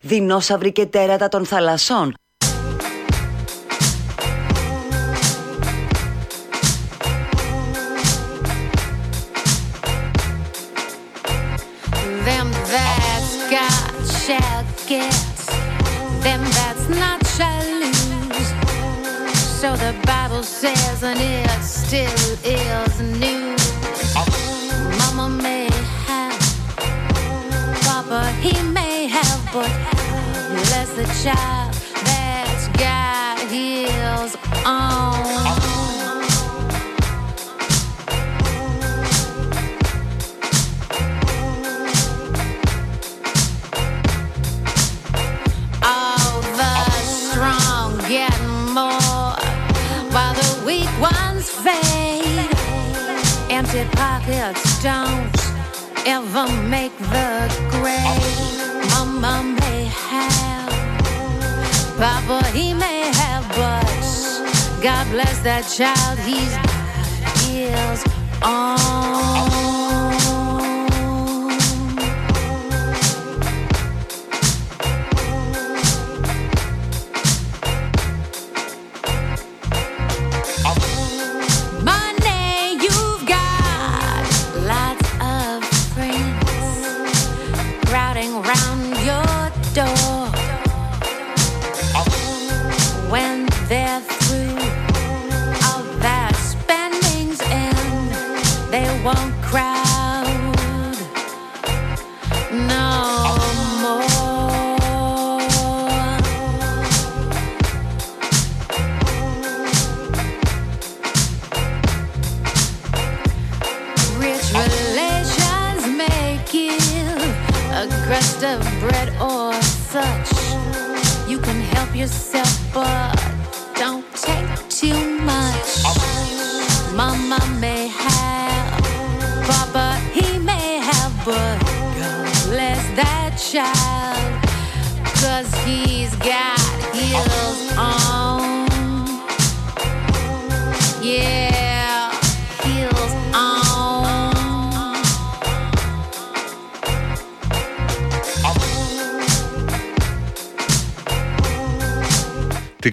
δεινόσαυροι και τέρατα των θαλασσών, Them that's got shall get, them that's not shall lose. So the Bible says, and it still is news. Mama may have, Papa he may forever. Bless the child that's got heels on. empty pockets don't ever make the grade. Mama may have, Papa he may have, but God bless that child. He's got his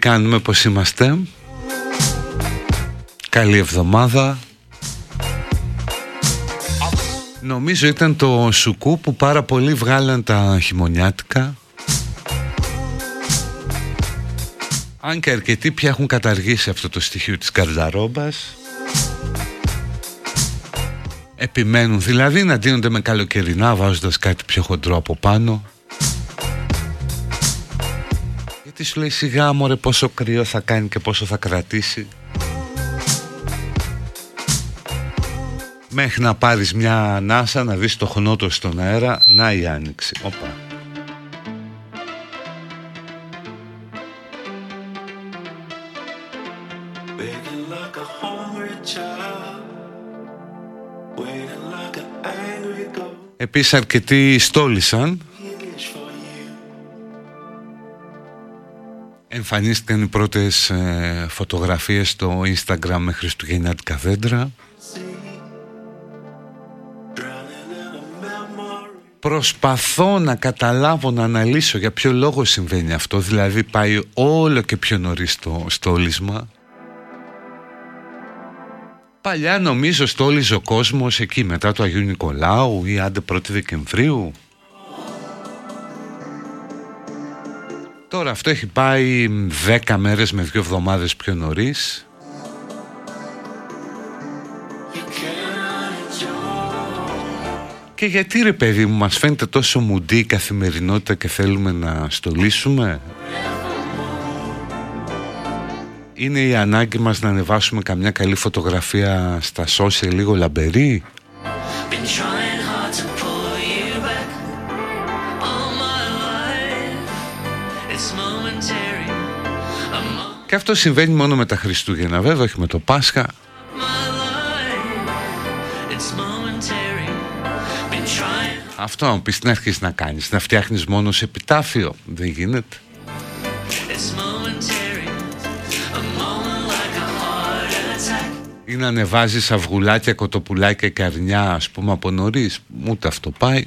κάνουμε, πώς είμαστε. Καλή εβδομάδα. Νομίζω ήταν το σουκού που πάρα πολλοί βγάλαν τα χειμωνιάτικα. Αν και αρκετοί πια έχουν καταργήσει αυτό το στοιχείο της καρδαρόμπας. Επιμένουν δηλαδή να ντύνονται με καλοκαιρινά βάζοντας κάτι πιο χοντρό από πάνω γιατί σου λέει σιγά μωρέ πόσο κρύο θα κάνει και πόσο θα κρατήσει Μέχρι να πάρεις μια ανάσα να δεις το χνότο στον αέρα Να η άνοιξη Οπα. Begging like a hungry child, waiting like an angry ghost. Επίσης αρκετοί στόλισαν Εμφανίστηκαν οι πρώτες ε, φωτογραφίες στο Instagram με Χριστουγεννιάτικα δέντρα. Drowning in a memory. Προσπαθώ να καταλάβω, να αναλύσω για ποιο λόγο συμβαίνει αυτό. Δηλαδή πάει όλο και πιο νωρίς το στόλισμα Παλιά νομίζω στόλιζε ο κόσμος εκεί μετά το Αγίου Νικολάου ή άντε 1η Δεκεμβρίου Τώρα αυτό έχει πάει 10 μέρες με δύο εβδομάδες πιο νωρίς You can't enjoy. Και γιατί ρε παιδί μου μας φαίνεται τόσο μουντή η καθημερινότητα και θέλουμε να στολίσουμε; Είναι η ανάγκη μας να ανεβάσουμε καμιά καλή φωτογραφία στα social λίγο λαμπερή; Και αυτό συμβαίνει μόνο με τα Χριστούγεννα βέβαια, όχι με το Πάσχα my life. It's momentary. Been trying. Αυτό αν πεις τι να αρχίσεις να κάνεις, να φτιάχνεις μόνο σε επιτάφιο Δεν γίνεται It's momentary. A moment like a heart attack. Ή να ανεβάζεις αυγουλάκια, κοτοπουλάκια και αρνιά ας πούμε από νωρίς Ούτε αυτό πάει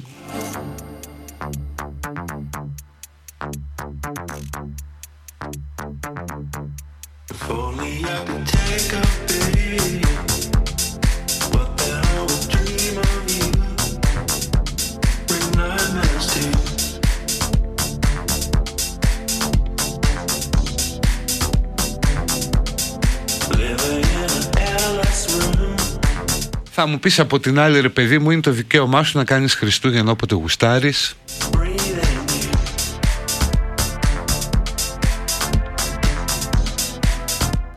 Θα μου πεις από την άλλη ρε παιδί μου είναι το δικαίωμά σου να κάνεις Χριστούγεννα όποτε γουστάρεις. Breathing you.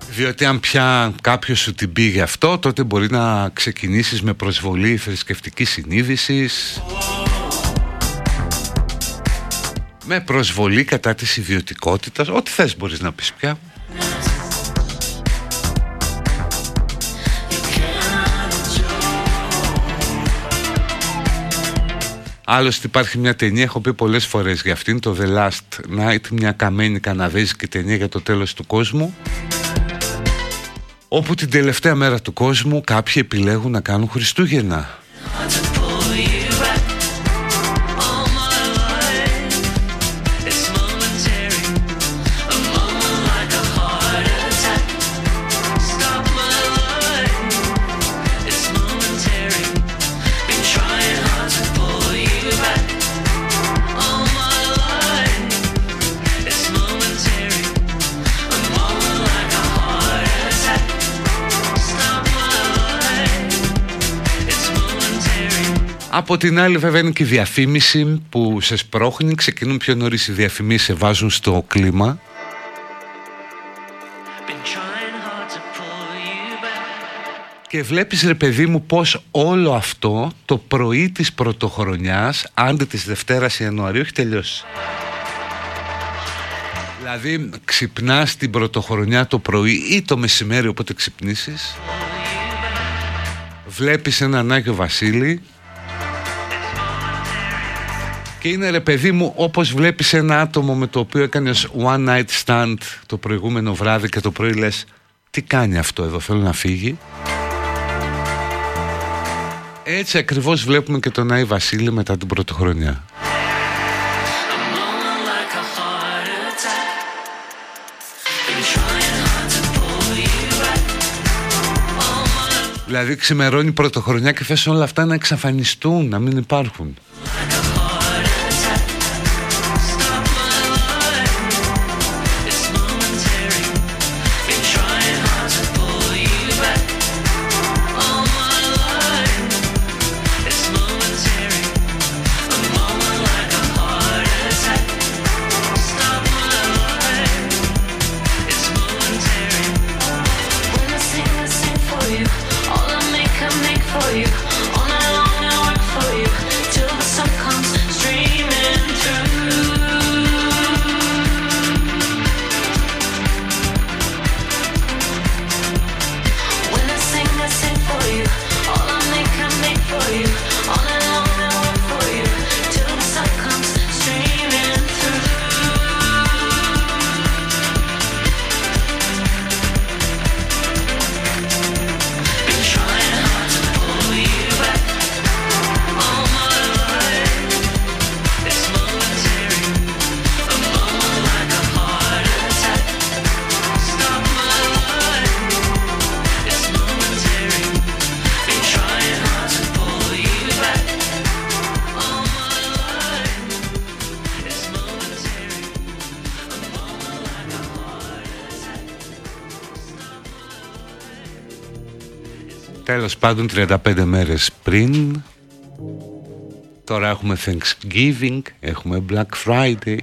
Διότι αν πια κάποιος σου την πήγε αυτό τότε μπορεί να ξεκινήσεις με προσβολή θρησκευτικής συνείδησης. Με προσβολή κατά της ιδιωτικότητας. Ό,τι θες μπορείς να πεις πια Άλλωστε υπάρχει μια ταινία, έχω πει πολλές φορές για αυτήν, το The Last Night, μια καμένη καναδέζικη ταινία για το τέλος του κόσμου όπου την τελευταία μέρα του κόσμου κάποιοι επιλέγουν να κάνουν Χριστούγεννα. Από την άλλη βέβαια είναι και η διαφήμιση που σε σπρώχνει, ξεκινούν πιο νωρίς οι διαφημίσεις, σε βάζουν στο κλίμα. Και βλέπεις ρε παιδί μου πως όλο αυτό το πρωί της πρωτοχρονιάς, άντε της Δευτέρας Ιανουαρίου, έχει τελειώσει. Δηλαδή ξυπνάς την πρωτοχρονιά το πρωί ή το μεσημέρι όποτε ξυπνήσεις. Βλέπεις έναν Άγιο Βασίλη Και είναι ρε παιδί μου όπως βλέπεις ένα άτομο με το οποίο έκανες one night stand το προηγούμενο βράδυ και το πρωί λες Τι κάνει αυτό εδώ θέλω να φύγει Έτσι ακριβώς βλέπουμε και τον Άι Βασίλη μετά την πρωτοχρονιά Δηλαδή ξημερώνει η πρωτοχρονιά και θες όλα αυτά να εξαφανιστούν, να μην υπάρχουν. When Τέλος πάντων 35 μέρες πριν Τώρα έχουμε Thanksgiving Έχουμε Black Friday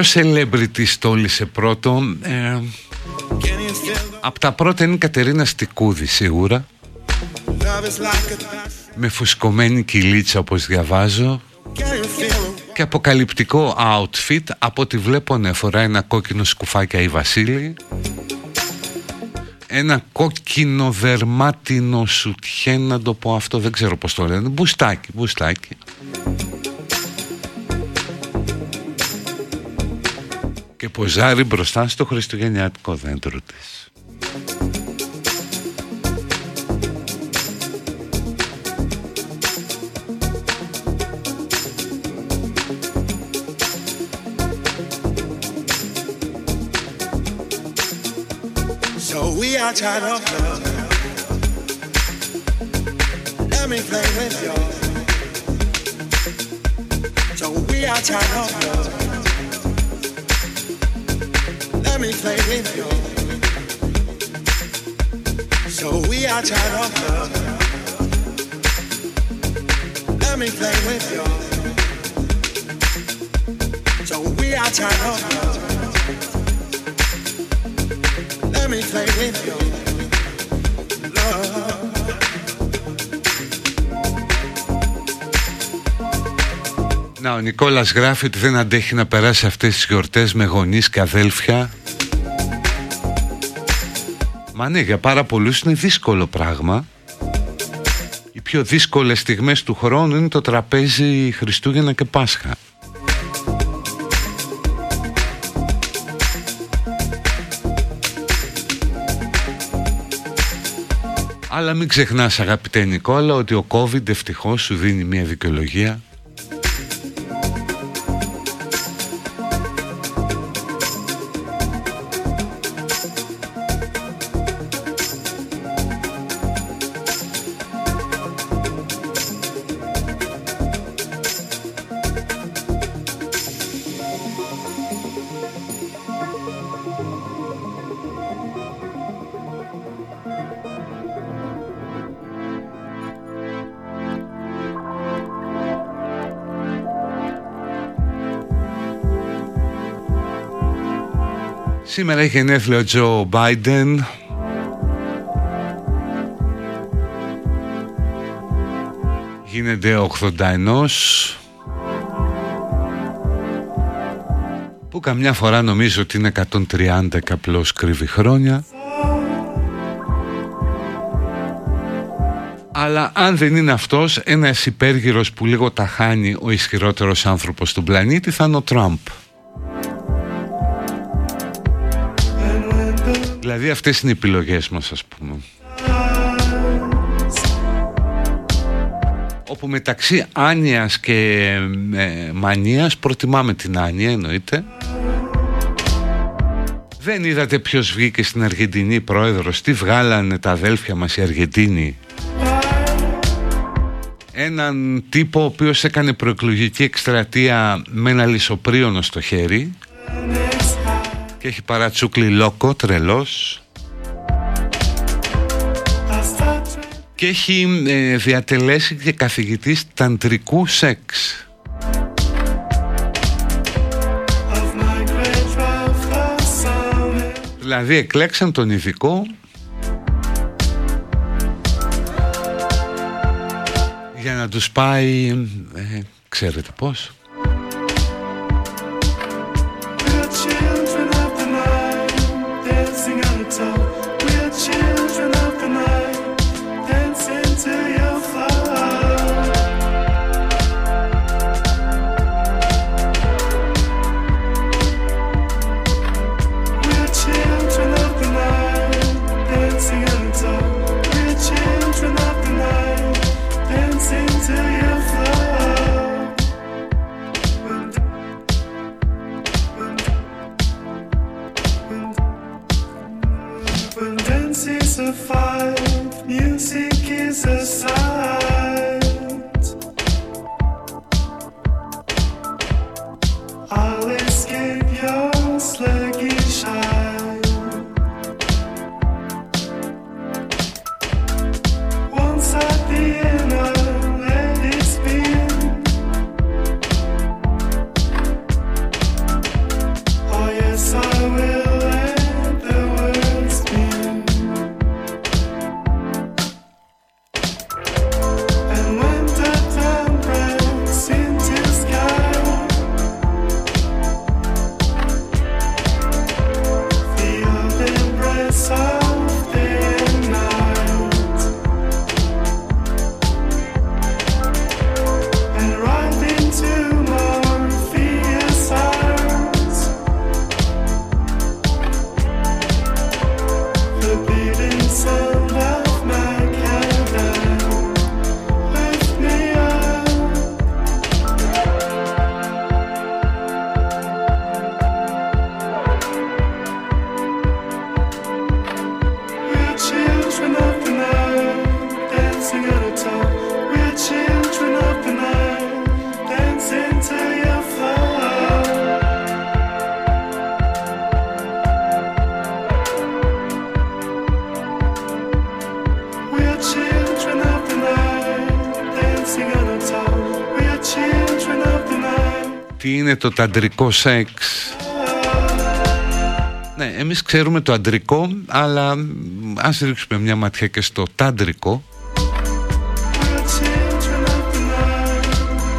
ποιο celebrity στόλισε πρώτο. Ε, Can you feel the από τα πρώτα είναι η Κατερίνα Στικούδη σίγουρα. love is like a passion? Με φουσκωμένη κυλίτσα όπως διαβάζω. Can you feel the Και αποκαλυπτικό outfit. Από ό,τι βλέπω ναι, φοράει ένα κόκκινο σκουφάκι η Βασίλη. Ένα κόκκινο δερμάτινο σουτιέ, να το πω αυτό, δεν ξέρω πώς το λένε. Μπουστάκι, μπουστάκι. Ποζάρει μπροστά στο χριστουγεννιάτικο δέντρο της. So we are tired of love. Let me play with you. So we are tired of love. Let me play with you. So we are tired of love. Let me play with you. So we are tired of love. Let me play with you. Love. Να, ο Νικόλας γράφει ότι δεν αντέχει να περάσει αυτές τις γιορτές με γονείς και αδέλφια. Μα ναι, για πάρα πολλούς είναι δύσκολο πράγμα. Οι πιο δύσκολες στιγμές του χρόνου είναι το τραπέζι Χριστούγεννα και Πάσχα. Αλλά μην ξεχνάς αγαπητέ Νικόλα ότι ο COVID ευτυχώς σου δίνει μια δικαιολογία έχει γενέθλιο ο Τζο Μπάιντεν. Γίνεται 81 Που καμιά φορά νομίζω ότι είναι 130 και απλώς κρύβει χρόνια. Αλλά αν δεν είναι αυτός ένας υπέργυρος που λίγο τα χάνει ο ισχυρότερος άνθρωπος του πλανήτη θα είναι ο Τραμπ Δηλαδή αυτές είναι οι επιλογές μας ας πούμε. Όπου μεταξύ άνοιας και ε, μανίας προτιμάμε την άνοια εννοείται. Δεν είδατε ποιος βγήκε στην Αργεντινή πρόεδρος; Τι βγάλανε τα αδέλφια μας οι Αργεντίνοι; Έναν τύπο ο οποίος έκανε προεκλογική εκστρατεία με ένα λισοπρίωνο στο χέρι και έχει παρατσούκλι λόκο, τρελός και έχει ε, διατελέσει και καθηγητής ταντρικού σεξ. Δηλαδή εκλέξαν τον ειδικό για να τους πάει, ε, ξέρετε πώς. Είναι το ταντρικό σεξ. Ναι, εμείς ξέρουμε το αντρικό, αλλά μ, ας ρίξουμε μια ματιά και στο τάντρικο. We're children of the night,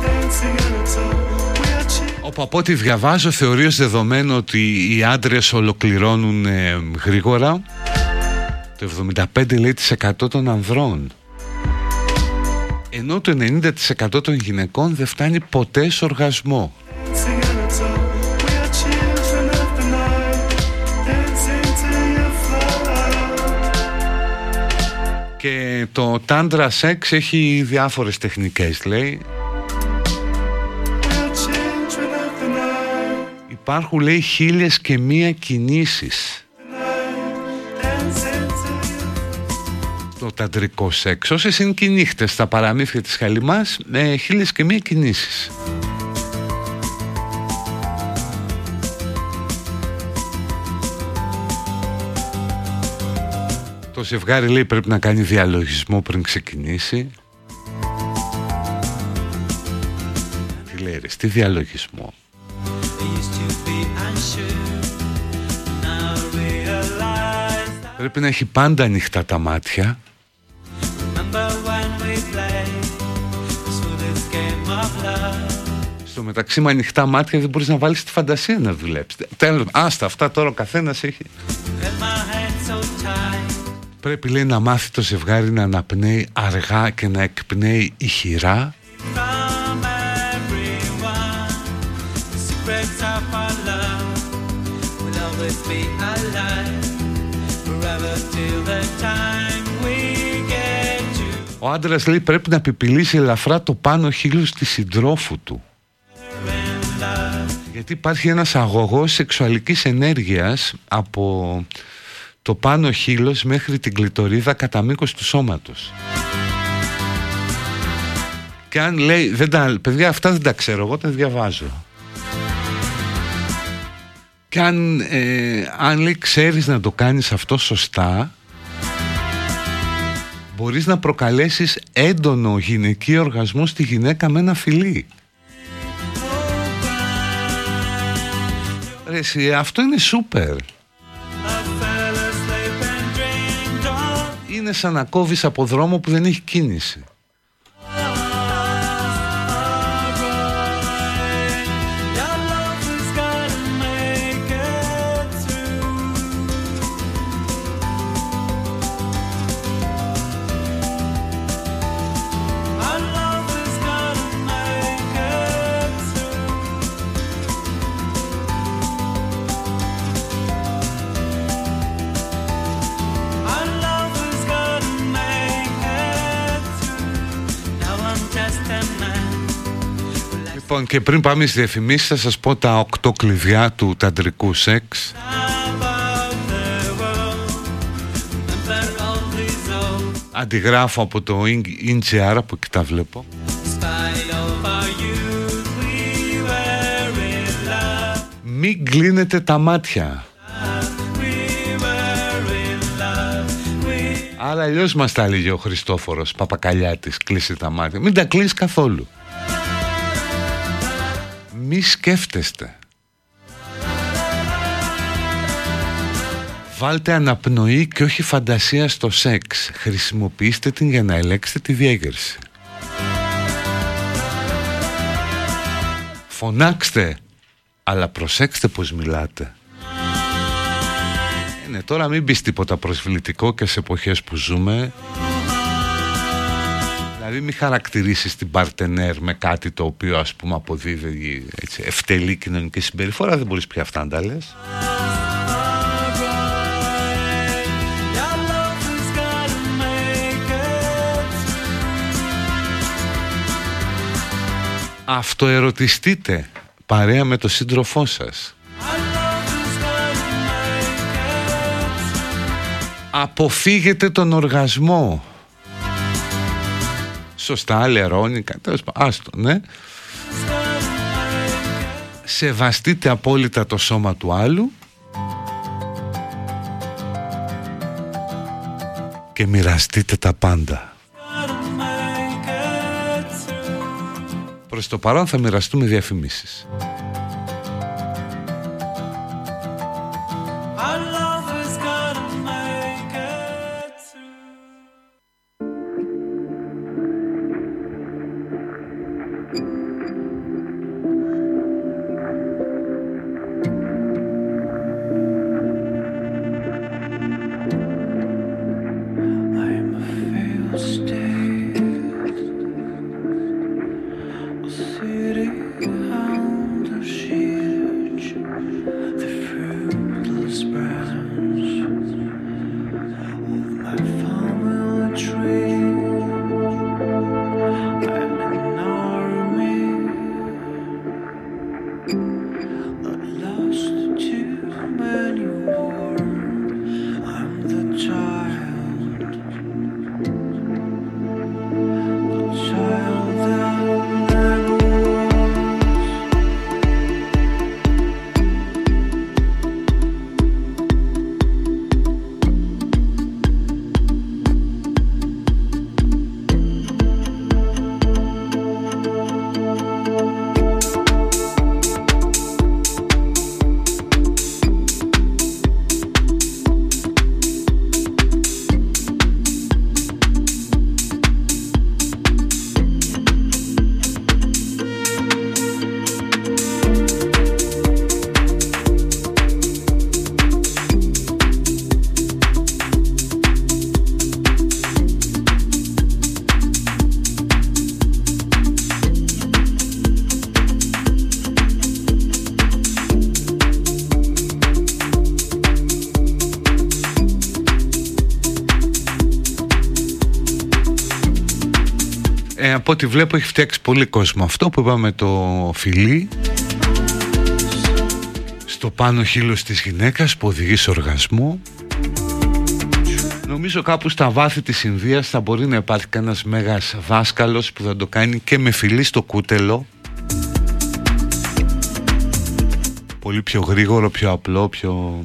dancing in a tub. We're children. Όπου από ό,τι διαβάζω θεωρείς ως δεδομένο ότι οι άντρες ολοκληρώνουν ε, γρήγορα το 75% λέει της 100 των ανδρών ενώ το 90% των γυναικών δεν φτάνει ποτέ σε οργασμό και το τάντρα σεξ έχει διάφορες τεχνικές λέει. We're children of the night, υπάρχουν λέει χίλιες και μία κινήσεις. Dancing till you το ταντρικό σεξ όσες είναι και οι νύχτες στα παραμύθια της Χαλιμάς με χίλιες και μία κινήσεις ζευγάρι λέει πρέπει να κάνει διαλογισμό πριν ξεκινήσει. Τι λέει ρε, τι διαλογισμό. Πρέπει να έχει πάντα ανοιχτά τα μάτια. Στο μεταξύ με ανοιχτά μάτια δεν μπορείς να βάλεις τη φαντασία να δουλέψεις. Τέλος, άστα αυτά τώρα ο καθένας έχει Πρέπει λέει να μάθει το ζευγάρι να αναπνέει αργά και να εκπνέει ηχηρά. Ο άντρας λέει πρέπει να επιπηλήσει ελαφρά το πάνω χείλος της συντρόφου του. Γιατί υπάρχει ένας αγωγός σεξουαλικής ενέργειας από το πάνω χείλος μέχρι την κλητορίδα κατά μήκος του σώματος. Και αν λέει, δεν τα, παιδιά αυτά δεν τα ξέρω, εγώ τα διαβάζω. Και αν, ε, αν λέει ξέρεις να το κάνεις αυτό σωστά, μπορείς να προκαλέσεις έντονο γυναικείο οργασμό στη γυναίκα με ένα φιλί. Ρε, εσύ, αυτό είναι σούπερ. Είναι σαν να κόβεις από δρόμο που δεν έχει κίνηση. Λοιπόν και πριν πάμε στις διαφημίσεις θα σας πω τα οκτώ κλειδιά του ταντρικού σεξ. Αντιγράφω από το INGR από εκεί τα βλέπω. Μην κλείνετε τα μάτια. Άρα αλλιώς μας τα έλεγε ο Χριστόφορος Παπακαλιάτης Κλείσε τα μάτια. Μην τα κλείνεις καθόλου Μη σκέφτεστε. Βάλτε αναπνοή και όχι φαντασία στο σεξ. Χρησιμοποιήστε την για να ελέγξετε τη διέγερση. Φωνάξτε Αλλά προσέξτε πως μιλάτε. Είναι τώρα μην πεις τίποτα προσβλητικό και σε εποχές που ζούμε Δηλαδή μην χαρακτηρίσεις την παρτενέρ με κάτι το οποίο ας πούμε αποδίδει έτσι, ευτελή κοινωνική συμπεριφορά Δεν μπορείς πια αυτά να τα λες. Αυτοερωτιστείτε παρέα με το σύντροφό σας. Αποφύγετε τον οργασμό Σωστά, λερώνικα, τέλος πάντων, άστο, ναι. Σεβαστείτε απόλυτα το σώμα του άλλου. Και μοιραστείτε τα πάντα. Προς το παρόν θα μοιραστούμε διαφημίσεις. Από ό,τι βλέπω έχει φτιάξει πολύ κόσμο αυτό που είπαμε το φιλί. Στο πάνω χείλος της γυναίκας που οδηγεί σε οργασμό. Νομίζω κάπου στα βάθη της Ινδίας θα μπορεί να υπάρχει κανένας μέγας δάσκαλος που θα το κάνει και με φιλί στο κούτελο. Πολύ πιο γρήγορο, πιο απλό, πιο...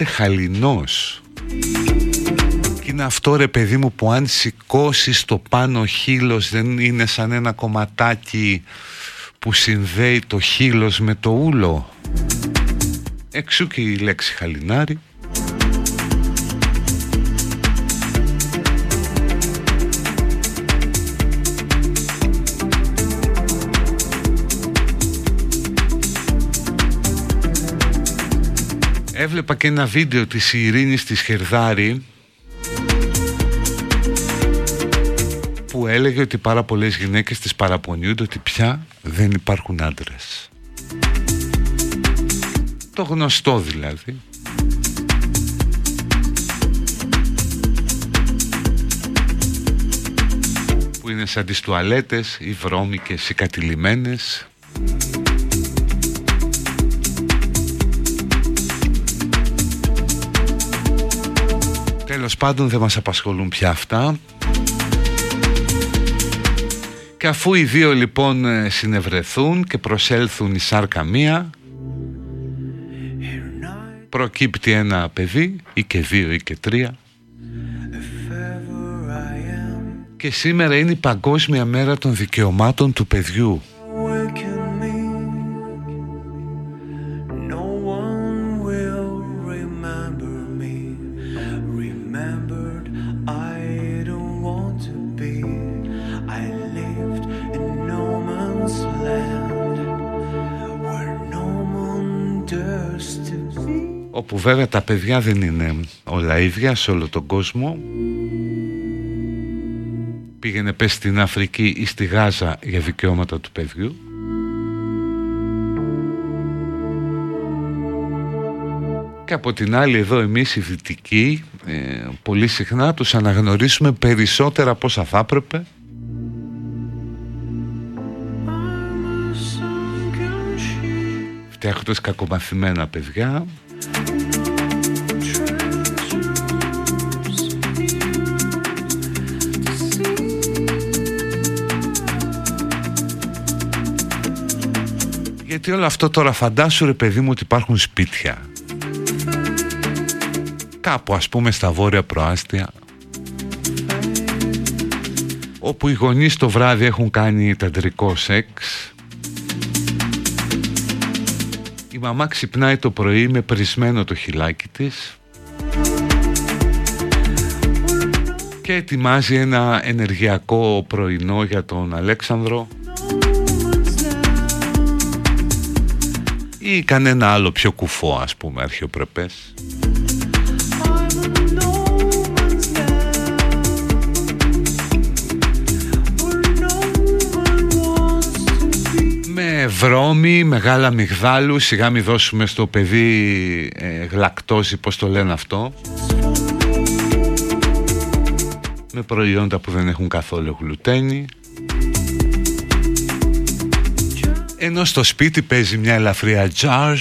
λέγεται Χαλινός. Και είναι αυτό ρε παιδί μου που αν σηκώσεις το πάνω χείλος δεν είναι σαν ένα κομματάκι που συνδέει το χείλος με το ούλο. Εξού και η λέξη χαλινάρι Έβλεπα και ένα βίντεο της Ειρήνης της Χερδάρη που έλεγε ότι πάρα πολλές γυναίκες της παραπονιούνται ότι πια δεν υπάρχουν άντρες. Το γνωστό δηλαδή. Που είναι σαν τις τουαλέτες, οι βρώμικες, οι κατηλημένες. Τέλος πάντων δεν μας απασχολούν πια αυτά. Και αφού οι δύο λοιπόν ε, συνευρεθούν και προσέλθουν η σάρκα μία Here night, Προκύπτει ένα παιδί ή και δύο ή και τρία. If ever I am, Και σήμερα είναι η Παγκόσμια Μέρα των Δικαιωμάτων του Παιδιού βέβαια τα παιδιά δεν είναι όλα ίδια σε όλο τον κόσμο. Πήγαινε πες στην Αφρική ή στη Γάζα για δικαιώματα του παιδιού. Και από την άλλη εδώ εμείς οι δυτικοί ε, πολύ συχνά τους αναγνωρίσουμε περισσότερα από όσα θα έπρεπε. Φτιάχνοντας κακομαθημένα παιδιά Γιατί όλο αυτό τώρα φαντάσου ρε παιδί μου ότι υπάρχουν σπίτια. Κάπου ας πούμε στα βόρεια προάστια Όπου οι γονείς το βράδυ έχουν κάνει ταντρικό σεξ μαμά ξυπνάει το πρωί με πρισμένο το χυλάκι της Και ετοιμάζει ένα ενεργειακό πρωινό για τον Αλέξανδρο. Ή κανένα άλλο πιο κουφό ας πούμε αρχαιοπρεπές με βρώμη, μεγάλα μυγδάλου σιγά μη δώσουμε στο παιδί ε, γλακτόζη πως το λένε αυτό. Με προϊόντα που δεν έχουν καθόλου γλουτένι ενώ στο σπίτι παίζει μια ελαφριά jazz.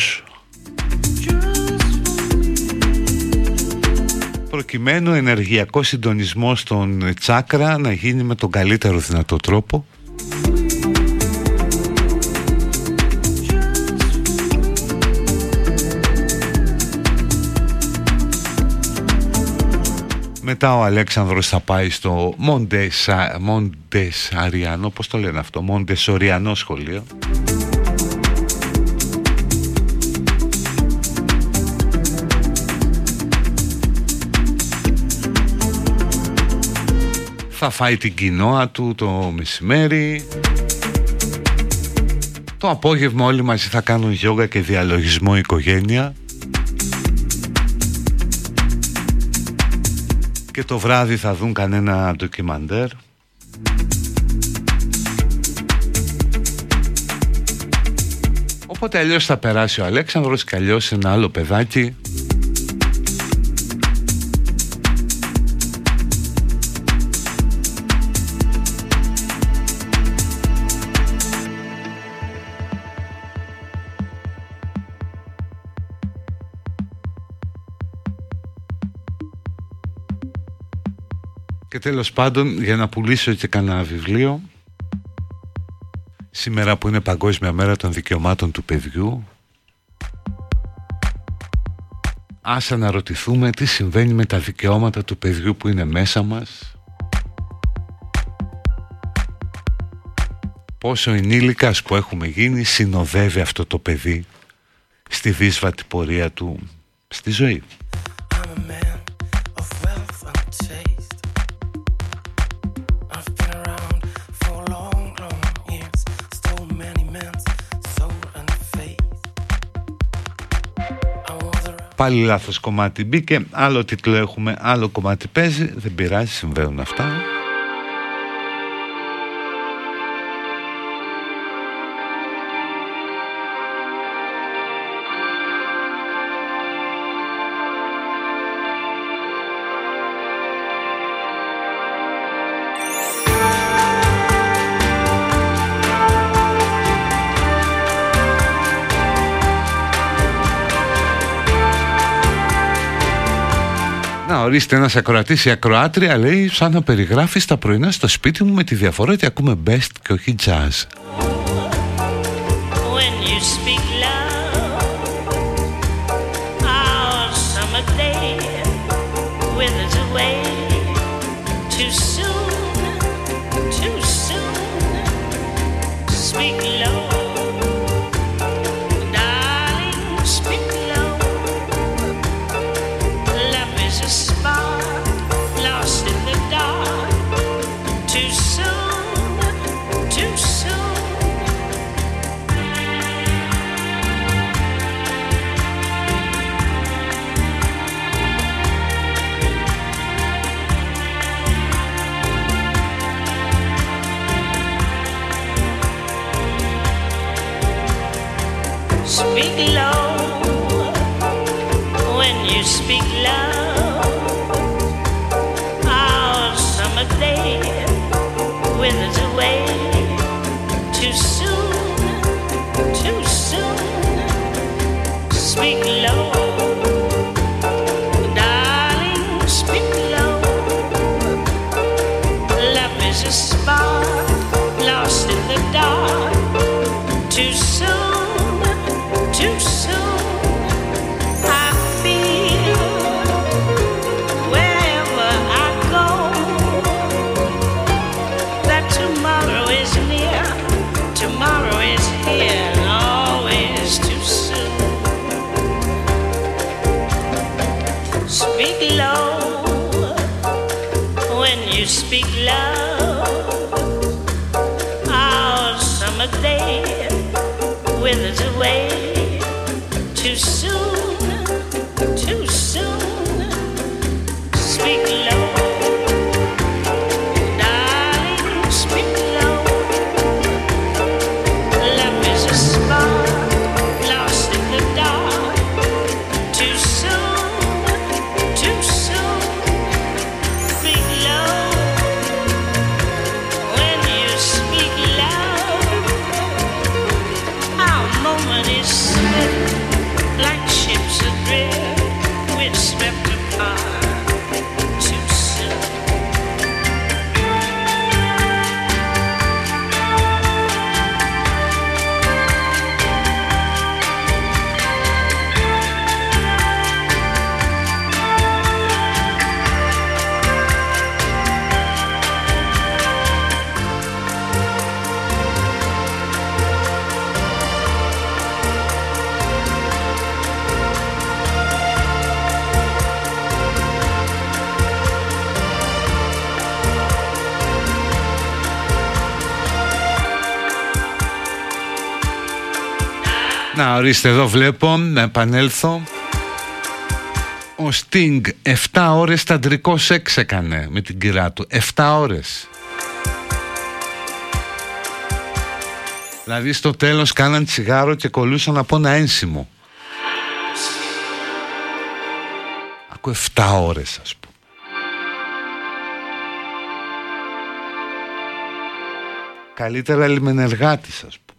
Προκειμένου ενεργειακό συντονισμό στον τσάκρα να γίνει με τον καλύτερο δυνατό τρόπο Μετά ο Αλέξανδρος θα πάει στο Μοντεσα... Μοντεσαριανό, πώς το λένε αυτό, Μοντεσοριανό σχολείο. Θα φάει την κοινόα του το μεσημέρι. Το απόγευμα όλοι μαζί θα κάνουν γιόγκα και διαλογισμό οικογένεια. Και το βράδυ θα δουν κανένα ντοκιμαντέρ. Οπότε αλλιώς θα περάσει ο Αλέξανδρος και αλλιώς ένα άλλο παιδάκι Και τέλος πάντων για να πουλήσω και κανένα βιβλίο Σήμερα που είναι Παγκόσμια Μέρα των Δικαιωμάτων του Παιδιού Ας αναρωτηθούμε τι συμβαίνει με τα δικαιώματα του παιδιού που είναι μέσα μας Πόσο ενήλικας που έχουμε γίνει συνοδεύει αυτό το παιδί στη δύσβατη πορεία του στη ζωή. Πάλι λάθος κομμάτι μπήκε, άλλο τίτλο έχουμε, άλλο κομμάτι παίζει, δεν πειράζει, συμβαίνουν αυτά. Ορίστε ένας ακροατής ή ακροάτρια λέει σαν να περιγράφεις τα πρωινά στο σπίτι μου με τη διαφορά ότι ακούμε best και όχι jazz. Να ορίστε εδώ βλέπω να επανέλθω. Ο Sting 7 ώρες ταντρικό σεξ έκανε με την κυρά του. 7 ώρες. Δηλαδή στο τέλος κάναν τσιγάρο και κολούσαν από ένα ένσημο. Ακούω 7 ώρες ας πούμε. Καλύτερα λιμενεργάτης ας πούμε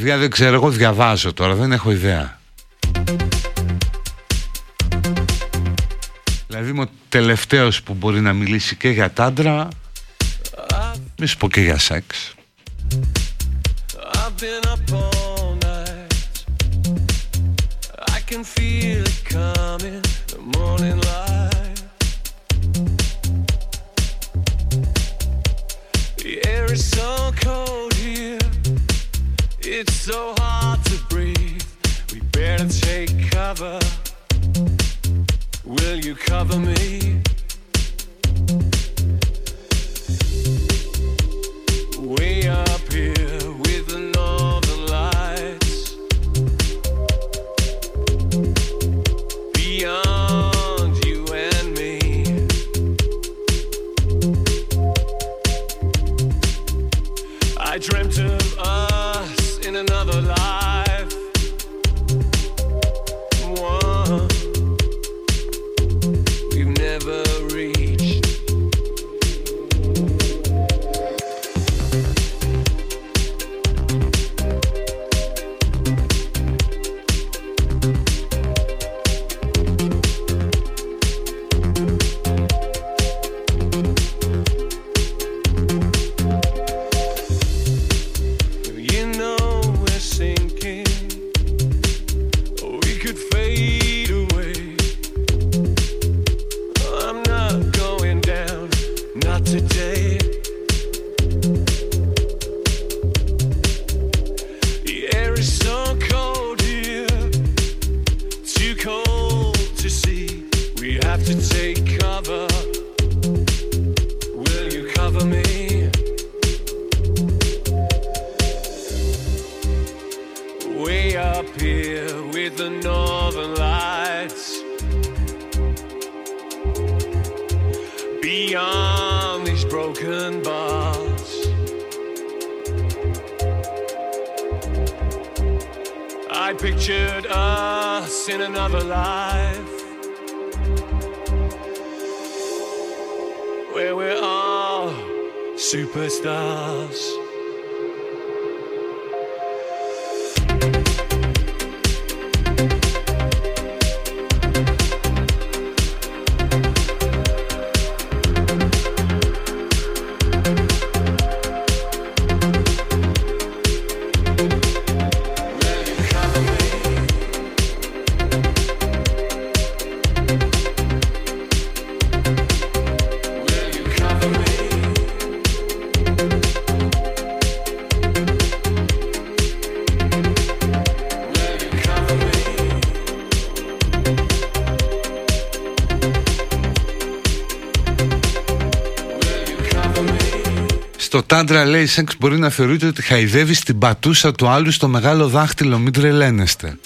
Παιδιά δεν ξέρω, εγώ διαβάζω τώρα, δεν έχω ιδέα. Δηλαδή είμαι ο τελευταίος που μπορεί να μιλήσει και για τάντρα, μη σου πω και για σεξ. I've been up all night. I can feel it coming, the morning light. The air is so cold here, it's so hard to breathe. We better take cover. Will you cover me? the northern lights. Beyond these broken bars, I pictured us in another life where we're all superstars. Σάντρα λέει σεξ μπορεί να θεωρείται ότι χαϊδεύει την πατούσα του άλλου στο μεγάλο δάχτυλο, μην τρελαίνεστε.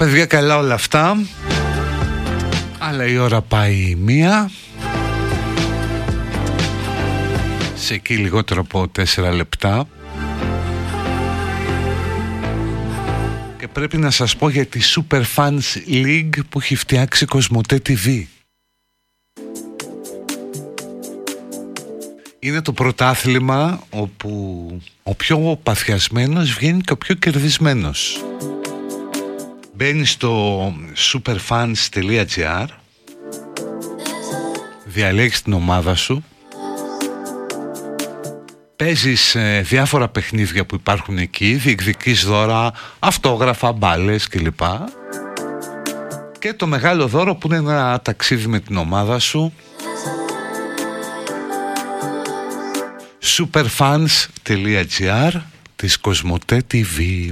παιδιά καλά όλα αυτά. Αλλά η ώρα πάει μία. Σε εκεί λιγότερο από 4 λεπτά. Και πρέπει να σας πω για τη Super Fans League που έχει φτιάξει Κοσμοτέ TV είναι το πρωτάθλημα όπου ο πιο παθιασμένος βγαίνει και ο πιο κερδισμένος. Μπαίνει στο superfans.gr Διαλέγεις την ομάδα σου Παίζεις ε, διάφορα παιχνίδια που υπάρχουν εκεί Διεκδικείς δώρα, αυτόγραφα, μπάλες κλπ. Και το μεγάλο δώρο που είναι ένα ταξίδι με την ομάδα σου. Superfans.gr της Κοσμοτέ TV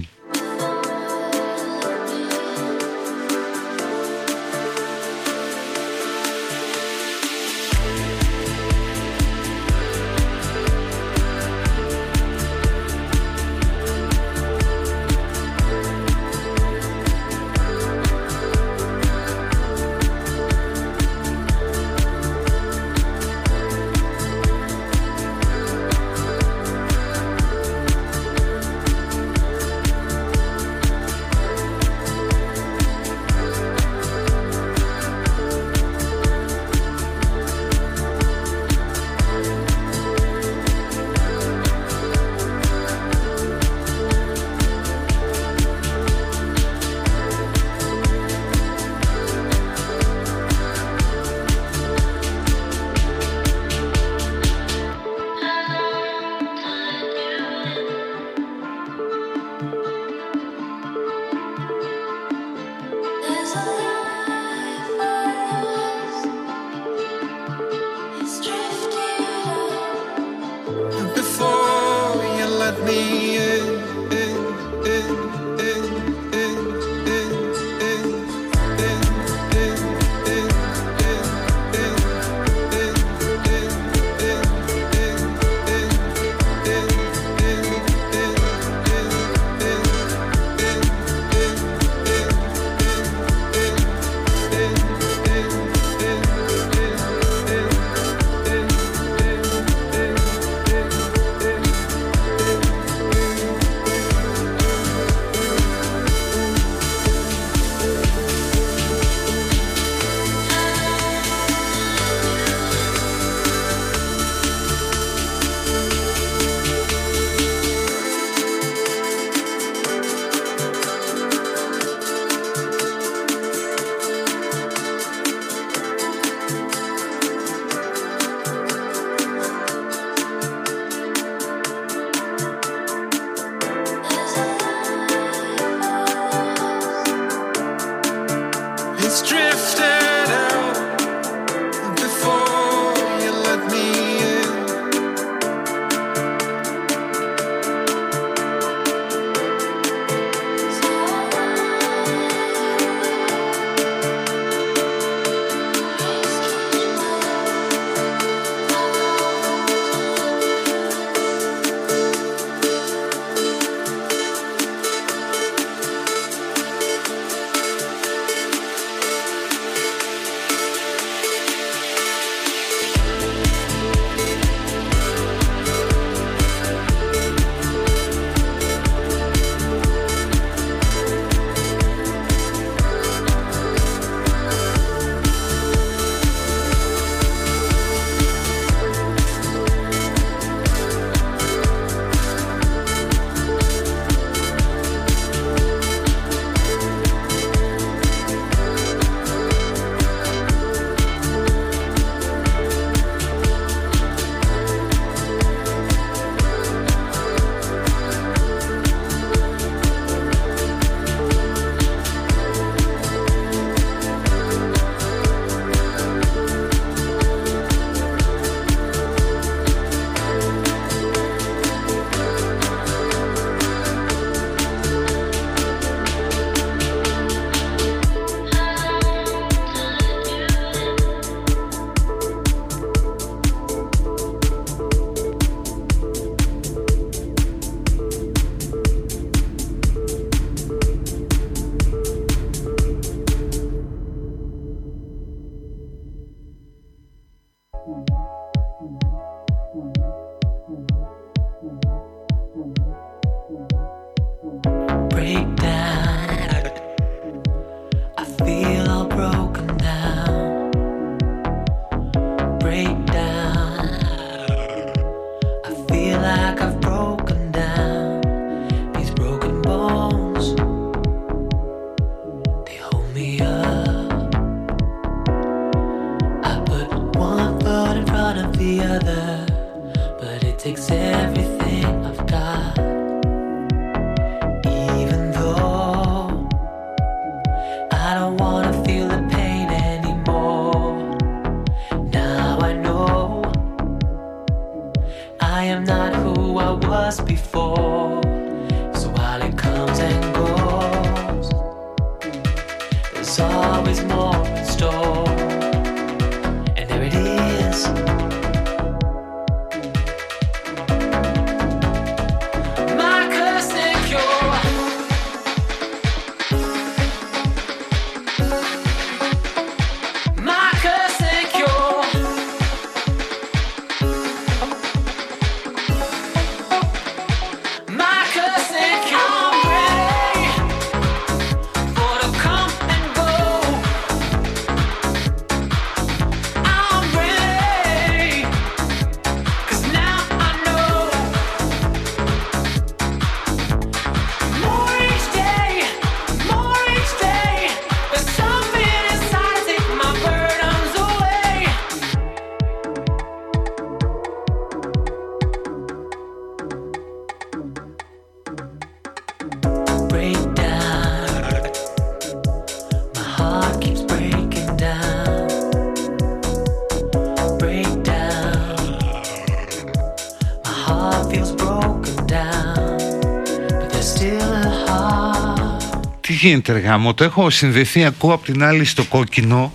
γίνεται ρε γάμο, το έχω συνδεθεί ακούω απ' την άλλη στο κόκκινο.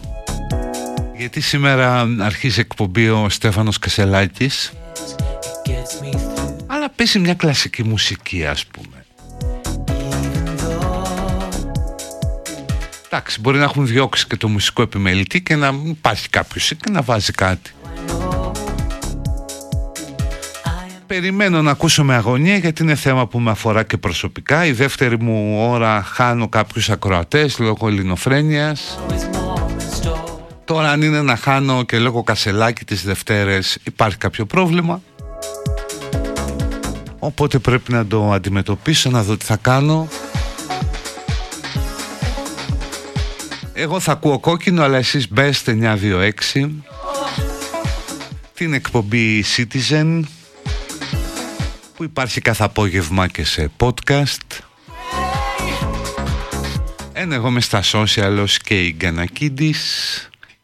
Γιατί σήμερα αρχίζει εκπομπή ο Στέφανος Κασελάκης. It gets me through. αλλά παίζει μια κλασική μουσική ας πούμε. Even though εντάξει μπορεί να έχουν διώξει και το μουσικό επιμελητή και να υπάρχει κάποιος και να βάζει κάτι Περιμένω να ακούσω με αγωνία γιατί είναι θέμα που με αφορά και προσωπικά. Η δεύτερη μου ώρα χάνω κάποιους ακροατές λόγω ελληνοφρένειας. always more in store. Τώρα αν είναι να χάνω και λόγω κασελάκι τις Δευτέρες υπάρχει κάποιο πρόβλημα. Οπότε πρέπει να το αντιμετωπίσω, να δω τι θα κάνω. Εγώ θα ακούω κόκκινο, αλλά εσείς μπέστε 926. Την εκπομπή Citizen που υπάρχει κάθε απόγευμα και σε podcast. Ένα εγώ είμαι στα social ως και η Γκανακίδης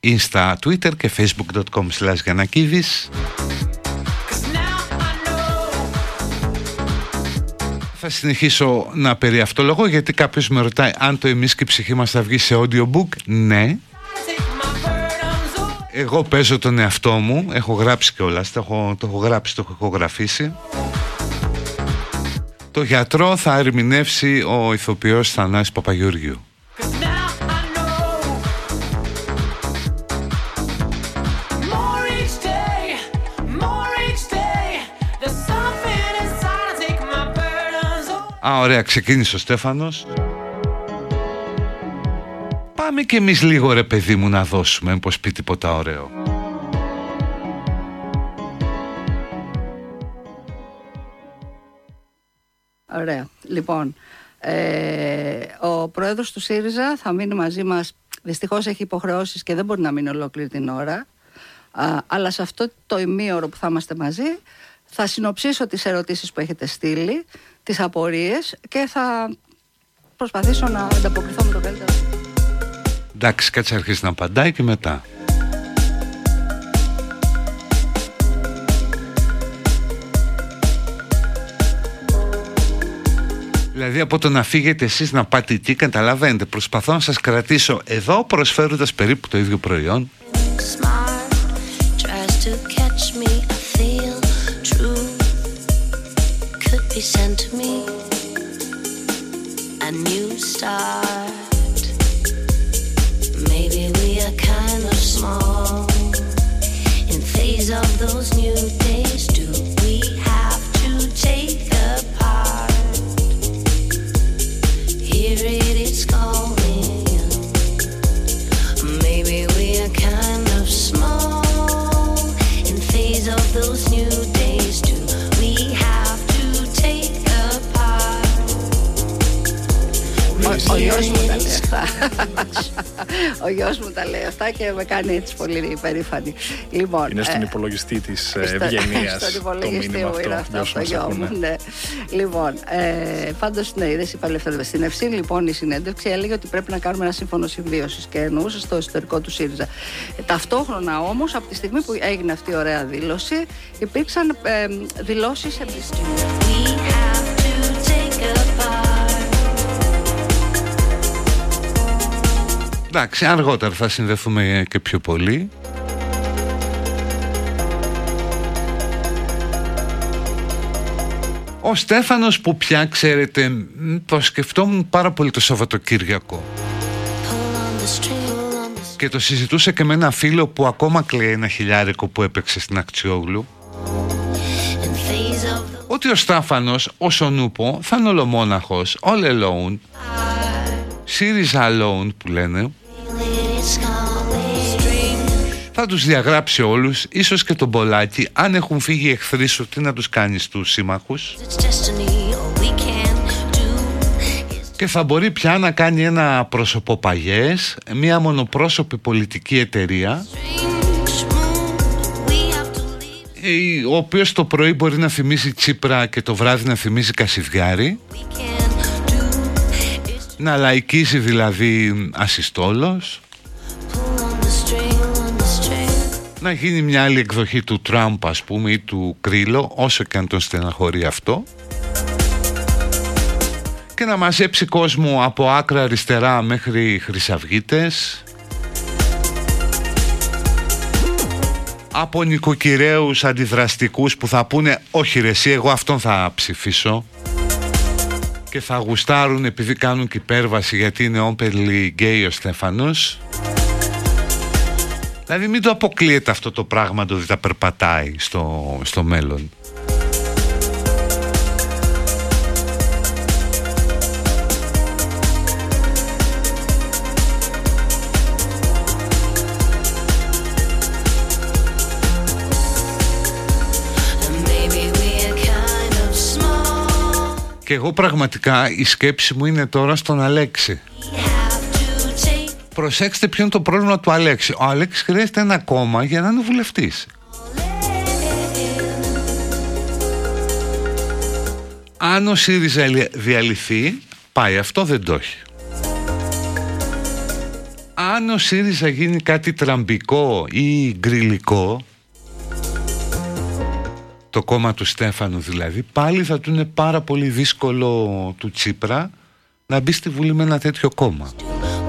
Insta, Twitter και facebook.com slash Γκανακίδης 'Cause now I know. Θα συνεχίσω να περιαυτολογώ γιατί κάποιος με ρωτάει αν το εμείς και η ψυχή μας θα βγει σε audiobook Ναι, Take my burdens away. εγώ παίζω τον εαυτό μου Έχω γράψει κιόλας, το έχω, το έχω γράψει, το έχω ηχογραφήσει Το γιατρό θα ερμηνεύσει ο ηθοποιός Θανάσης Παπαγεωργίου 'Cause now I know. More each day, more each day. There's something inside to take my burdens away. Α, ωραία, ξεκίνησε ο Στέφανος. Πάμε κι εμείς λίγο ρε παιδί μου να δώσουμε, πως πει τίποτα ωραίο. Ωραία. Λοιπόν, ε, ο πρόεδρος του ΣΥΡΙΖΑ θα μείνει μαζί μας. Δυστυχώς έχει υποχρεώσεις και δεν μπορεί να μείνει ολόκληρη την ώρα. Α, αλλά σε αυτό το ημίωρο που θα είμαστε μαζί θα συνοψίσω τις ερωτήσεις που έχετε στείλει, τις απορίες και θα προσπαθήσω να ανταποκριθώ με το καλύτερο. Εντάξει, κάτσε αρχίσει να απαντάει και μετά. Δηλαδή από το να φύγετε εσείς να πάτε εκεί καταλαβαίνετε. Προσπαθώ να σας κρατήσω εδώ προσφέροντας περίπου το ίδιο προϊόν. Smart γιος μου τα λέει αυτά. Ο γιος μου τα λέει αυτά και με κάνει έτσι πολύ υπερήφανη. Λοιπόν, Είναι στον ε, υπολογιστή της στο- ευγενίας Στον το υπολογιστή μήνυμα μου είναι αυτό. αυτό Για το όσου γιο μα μου. ακούνε. Ναι. Λοιπόν, ε, πάντως ναι, είδες είπα ελευθερία. Στην Ευσύνη λοιπόν η συνέντευξη έλεγε ότι πρέπει να κάνουμε ένα σύμφωνο συμβίωσης και εννοούσε στο εσωτερικό του ΣΥΡΙΖΑ. Ε, ταυτόχρονα όμως, από τη στιγμή που έγινε αυτή η ωραία δήλωση, υπήρξαν ε, δηλώσεις εμπιστοσύνης. Εντάξει, αργότερα θα συνδεθούμε και πιο πολύ. Ο Στέφανος που πια ξέρετε μ, το σκεφτόμουν πάρα πολύ το Σαββατοκύριακο. Pull on the string, pull on the και το συζητούσα και με ένα φίλο που ακόμα κλαίει ένα χιλιάρικο που έπαιξε στην Ακτιόγλου and phase of the ότι ο Στάφανος όσο νούπο θα είναι ολομόναχος all alone ΣΥΡΙΖΑ alone που λένε it's coming. String, θα τους διαγράψει όλους ίσως και τον Πολάκη αν έχουν φύγει οι εχθροί σου τι να τους κάνεις τους σύμμαχους; It's destiny. All we can do is και θα μπορεί πια να κάνει ένα προσωποπαγές μια μονοπρόσωπη πολιτική εταιρεία strange moon. We have to leave. ε, ο οποίος το πρωί μπορεί να θυμίζει Τσίπρα και το βράδυ να θυμίζει Κασιδιάρη να λαϊκίζει δηλαδή ασυστόλος. Pull on the string, on the string. να γίνει μια άλλη εκδοχή του Τραμπ ας πούμε ή του Κρίλο όσο και αν τον στεναχωρεί αυτό. Και να μαζέψει κόσμο από άκρα αριστερά μέχρι χρυσαυγίτες. Από νοικοκυρέους αντιδραστικούς που θα πούνε όχι ρε εσύ εγώ αυτόν θα ψηφίσω και θα γουστάρουν επειδή κάνουν και υπέρβαση γιατί είναι openly γκέι ο Στέφανος Δηλαδή μην το αποκλείεται αυτό το πράγμα το ότι θα περπατάει στο, στο μέλλον. Και εγώ πραγματικά η σκέψη μου είναι τώρα στον Αλέξη. We have to take Προσέξτε ποιο είναι το πρόβλημα του Αλέξη. Ο Αλέξης χρειάζεται ένα κόμμα για να είναι βουλευτής. Αν ο ΣΥΡΙΖΑ διαλυθεί, πάει. Αυτό δεν το έχει. Αν ο ΣΥΡΙΖΑ γίνει κάτι τραμπικό ή γκριλικό, το κόμμα του Στέφανου δηλαδή, πάλι θα του είναι πάρα πολύ δύσκολο του Τσίπρα να μπει στη Βουλή με ένα τέτοιο κόμμα.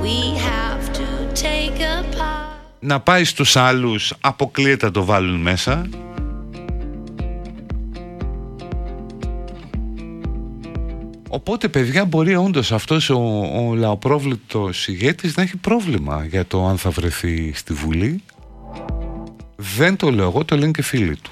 We have to take apart. Να πάει στους άλλους, αποκλείεται να το βάλουν μέσα. Οπότε παιδιά μπορεί όντως αυτός ο, ο λαοπρόβλητος ηγέτης να έχει πρόβλημα για το αν θα βρεθεί στη Βουλή. Δεν το λέω εγώ, το λένε και φίλοι του.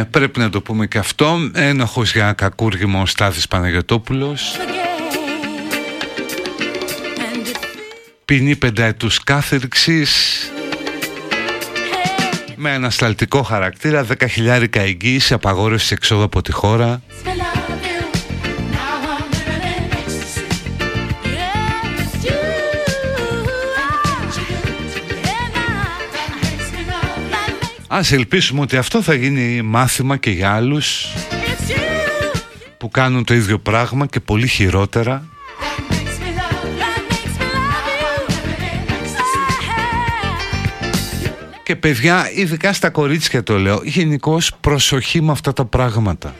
Ναι, πρέπει να το πούμε και αυτό. Ένοχος για κακούργημα ο Στάθης Παναγιωτόπουλος. And it Ποινή πενταετούς κάθερξης με ανασταλτικό χαρακτήρα, 10.000 εγγύηση, απαγόρευση εξόδου από τη χώρα. Ας ελπίσουμε ότι αυτό θα γίνει μάθημα και για άλλους it's you. που κάνουν το ίδιο πράγμα και πολύ χειρότερα. That makes me love. That makes me love you. Ah, Και παιδιά, ειδικά στα κορίτσια το λέω, γενικώς προσοχή με αυτά τα πράγματα.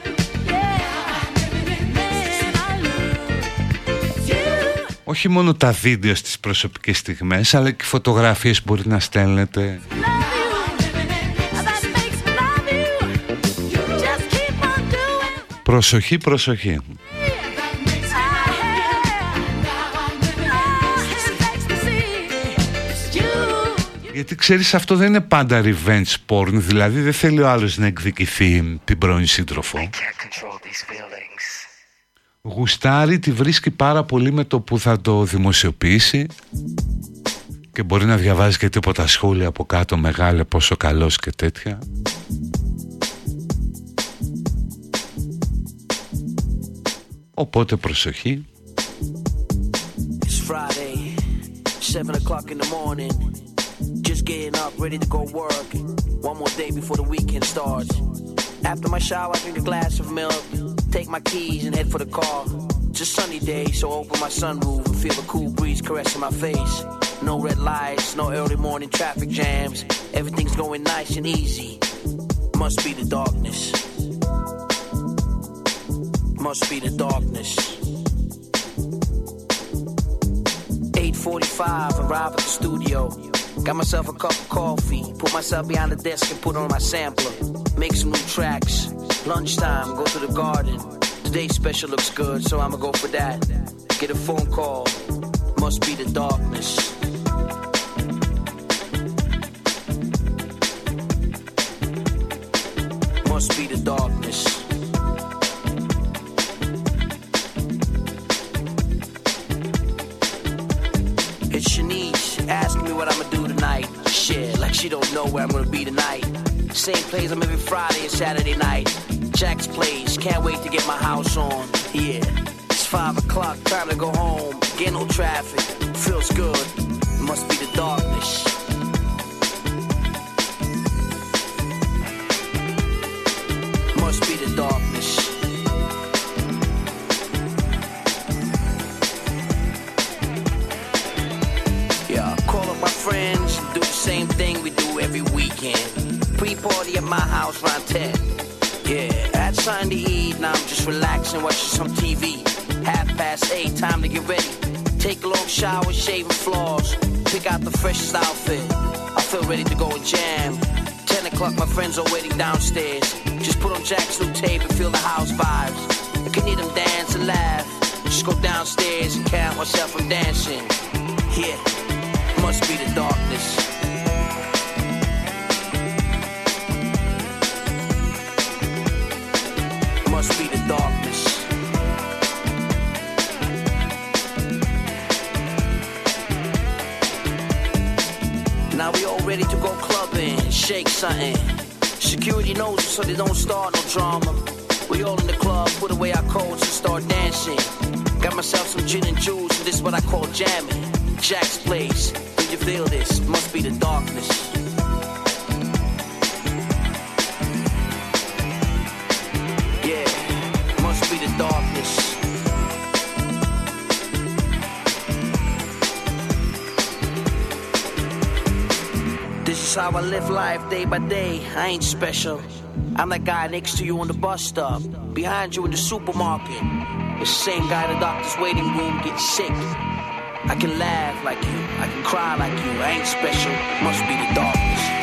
Όχι μόνο τα βίντεο στις προσωπικές στιγμές, αλλά και φωτογραφίες μπορεί να στέλνετε. Προσοχή, προσοχή. Γιατί ξέρεις αυτό δεν είναι πάντα revenge porn Δηλαδή δεν θέλει ο άλλος να εκδικηθεί την πρώην σύντροφο Can't control these feelings. Γουστάρει τη βρίσκει πάρα πολύ με το που θα το δημοσιοποιήσει Και μπορεί να διαβάζει και τίποτα σχόλια από κάτω Μεγάλε πόσο καλός και τέτοια Οπότε προσοχή It's Friday, 7 o'clock in the morning. Just getting up, ready to go work. One more day before the weekend starts. After my shower, I drink a glass of milk, take my keys, and head for the car. It's a sunny day, so I open my sunroof and feel the cool breeze caressing my face. No red lights, no early morning traffic jams. Everything's going nice and easy. Must be the darkness. Must be the darkness. 8:45, arrive at the studio. Got myself a cup of coffee, put myself behind the desk and put on my sampler. Make some new tracks. Lunchtime, go to the garden. Today's special looks good, so I'ma go for that. Get a phone call. Must be the darkness. Must be the darkness. Me what I'ma do tonight. Shit, like she don't know where I'm gonna be tonight. Same place I'm every Friday and Saturday night. Jack's place, can't wait to get my house on. Yeah, it's five o'clock, time to go home. Get no traffic, feels good. Must be the darkness. Pre-party at my house around 10. Yeah, had something to eat, now I'm just relaxing, watching some TV. Half past eight, time to get ready. Take a long shower, shaving floors, pick out the freshest outfit. I feel ready to go and jam. 10 o'clock, my friends are waiting downstairs. Just put on Jack's new tape and feel the house vibes. I can hear them dance and laugh. Just go downstairs and count myself from dancing. Yeah, must be the darkness. Ready to go clubbing, shake something. Security knows so they don't start no drama. We all in the club, put away our coats and start dancing. Got myself some gin and juice, and this is what I call jamming. Jack's place, when you feel this, must be the darkness. This is how I live life day by day. I ain't special. I'm that guy next to you on the bus stop, behind you in the supermarket. The same guy in the doctor's waiting room getting sick. I can laugh like you, I can cry like you. I ain't special. Must be the darkness.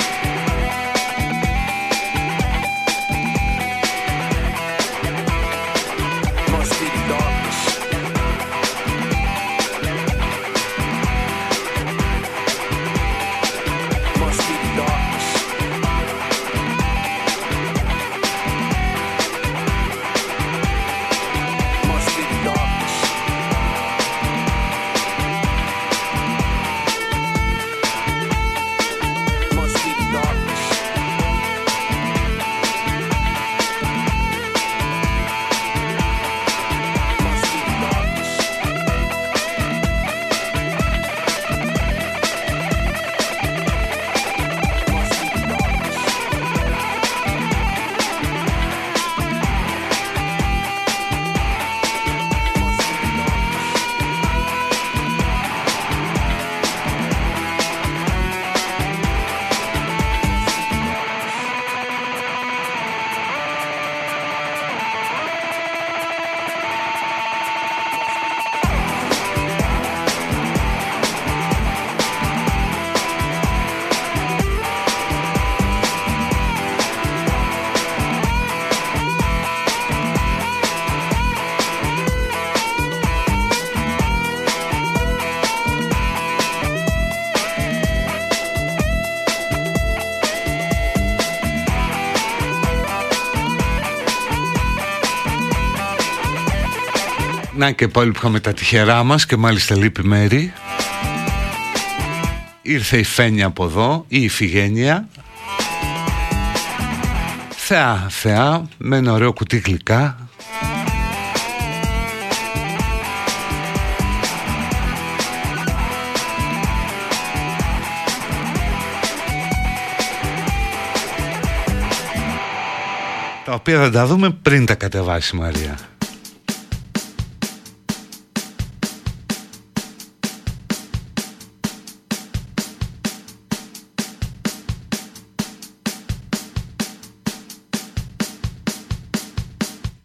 Να και πάλι που είχαμε τα τυχερά μας και μάλιστα λείπει μέρη. Ήρθε η Φένια από εδώ, ή η Φιγένια. Θεά, θεά, με ένα ωραίο κουτί γλυκά. Τα οποία θα τα δούμε πριν τα κατεβάσει η Μαρία.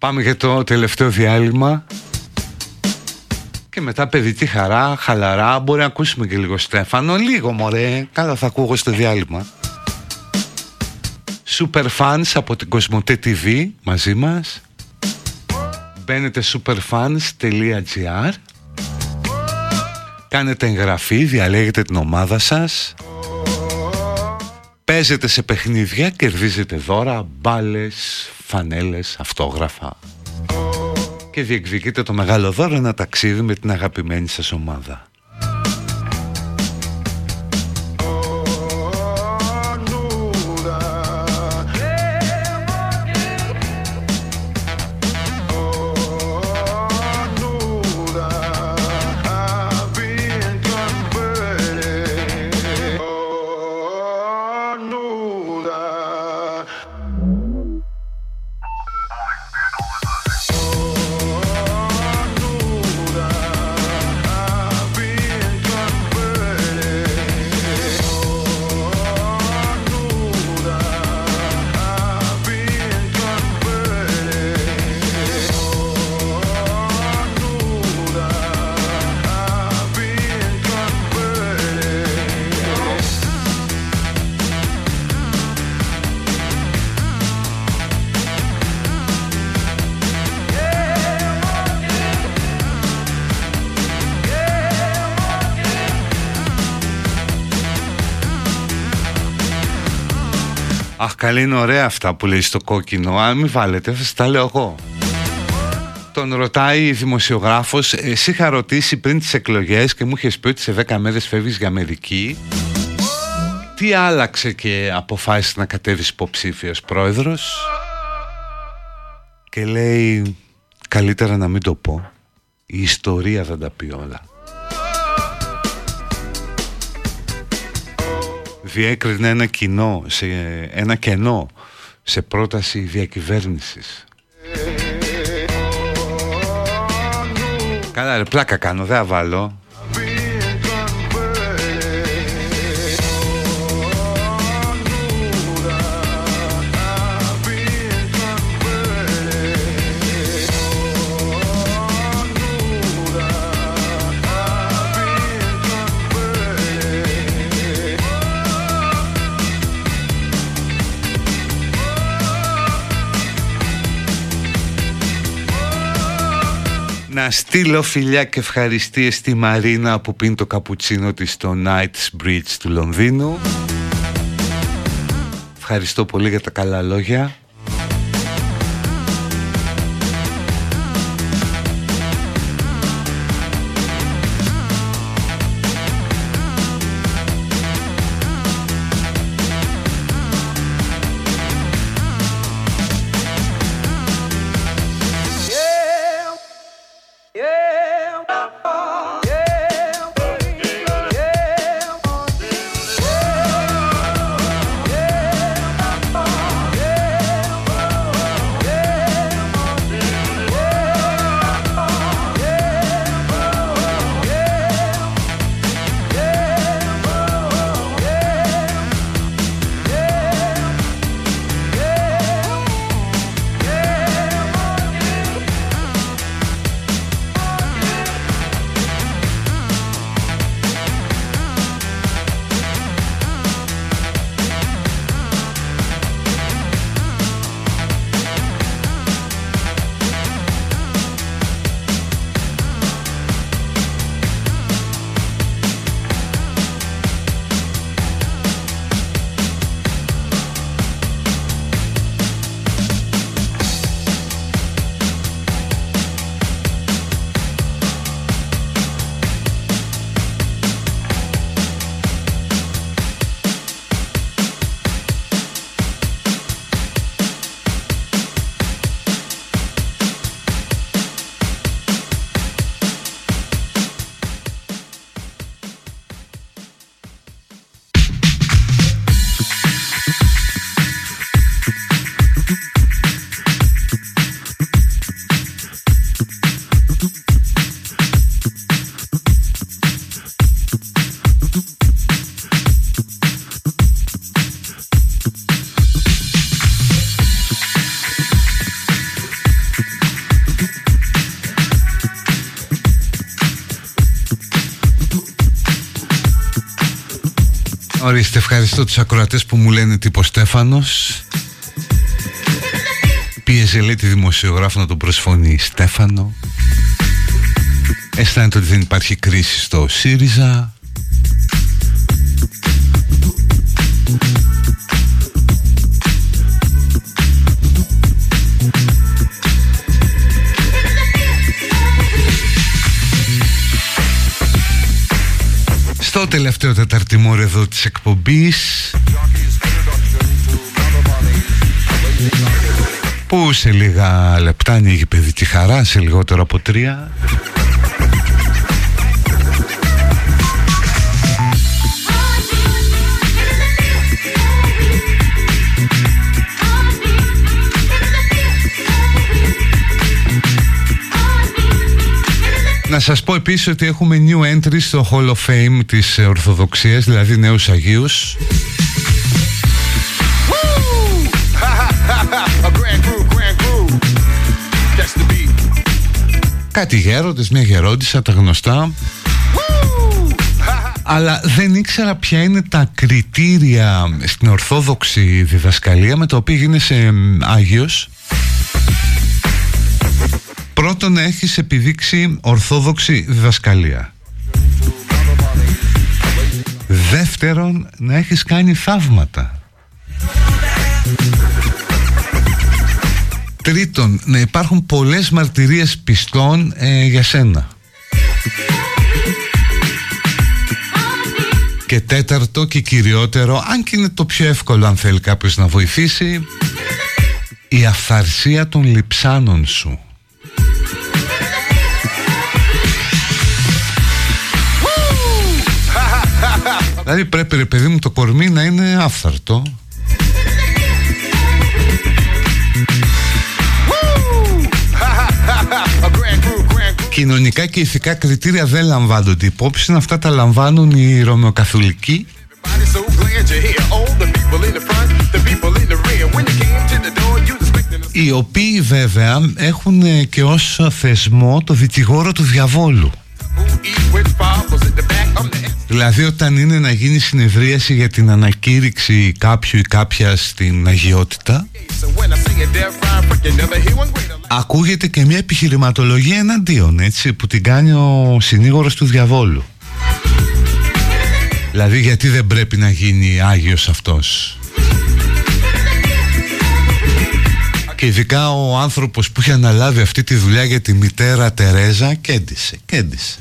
Πάμε για το τελευταίο διάλειμμα. Και μετά παιδική χαρά, χαλαρά, μπορεί να ακούσουμε και λίγο Στέφανο, λίγο μωρέ, καλά θα ακούγω στο διάλειμμα. Super fans από την Κοσμοτέ TV μαζί μας. Μπαίνετε superfans.gr Κάνετε εγγραφή, διαλέγετε την ομάδα σας Παίζετε σε παιχνίδια, κερδίζετε δώρα, μπάλες, φανέλες, αυτόγραφα και διεκδικείτε το μεγάλο δώρο ένα ταξίδι με την αγαπημένη σας ομάδα. Αχ, καλή είναι ωραία αυτά που λέει στο κόκκινο. Αν μην βάλετε, θα σας τα λέω εγώ. Τον ρωτάει η δημοσιογράφος, εσύ είχα ρωτήσει πριν τις εκλογές και μου είχες πει ότι σε 10 μέρες φεύγεις για Αμερική. Τι άλλαξε και αποφάσισε να κατέβεις υποψήφιος πρόεδρος; Και λέει, καλύτερα να μην το πω. Η ιστορία θα τα πει όλα. Διέκρινε ένα κοινό, σε, ένα κενό σε πρόταση διακυβέρνησης. Καλά ρε πλάκα κάνω, δεν θα βάλω. Να στείλω φιλιά και ευχαριστίες στη Μαρίνα που πίνει το καπουτσίνο της στο Knight's Bridge του Λονδίνου. Ευχαριστώ πολύ για τα καλά λόγια. Ορίστε, ευχαριστώ τους ακροατές που μου λένε τύπο Στέφανος. Πίεζε λέει τη δημοσιογράφο να τον προσφωνεί Στέφανο. Αισθάνεται ότι δεν υπάρχει κρίση στο ΣΥΡΙΖΑ τελευταίο τεταρτημόρο εδώ της εκπομπής. Που σε λίγα λεπτά ανοίγει παιδική χαρά Σε λιγότερο από τρία Να σας πω επίσης ότι έχουμε new entry στο Hall of Fame της Ορθοδοξίας, δηλαδή νέους Αγίους. Κάτι γέροντες, μια γερόντισσα, τα γνωστά. Αλλά δεν ήξερα ποια είναι τα κριτήρια στην Ορθόδοξη διδασκαλία με τα οποία γίνεσαι Άγιος Πρώτον να έχεις επιδείξει ορθόδοξη διδασκαλία Δεύτερον να έχεις κάνει θαύματα Τρίτον, να υπάρχουν πολλές μαρτυρίες πιστών ε, για σένα. Και τέταρτο και κυριότερο, αν και είναι το πιο εύκολο αν θέλει κάποιος να βοηθήσει, η αυθαρσία των λιψάνων σου. Δηλαδή πρέπει ρε παιδί μου το κορμί να είναι άφθαρτο. Κοινωνικά και ηθικά κριτήρια δεν λαμβάνονται υπόψη, αυτά τα λαμβάνουν οι Ρωμαιοκαθολικοί So glad you're here. All the people in the front, the people in the rear. When you came to the door, you was expecting to οι οποίοι βέβαια έχουν ε, και ως θεσμό το δικηγόρο του διαβόλου eat which fathers in the back. I'm the Δηλαδή όταν είναι να γίνει συνεδρίαση για την ανακήρυξη κάποιου ή κάποιας στην αγιότητα So when I say a death rhyme, freak, you never hear one greater. ακούγεται και μια επιχειρηματολογία εναντίον έτσι που την κάνει ο συνήγορος του διαβόλου Δηλαδή γιατί δεν πρέπει να γίνει Άγιος αυτός; Και ειδικά ο άνθρωπος που είχε αναλάβει αυτή τη δουλειά για τη μητέρα Τερέζα κέντησε, κέντησε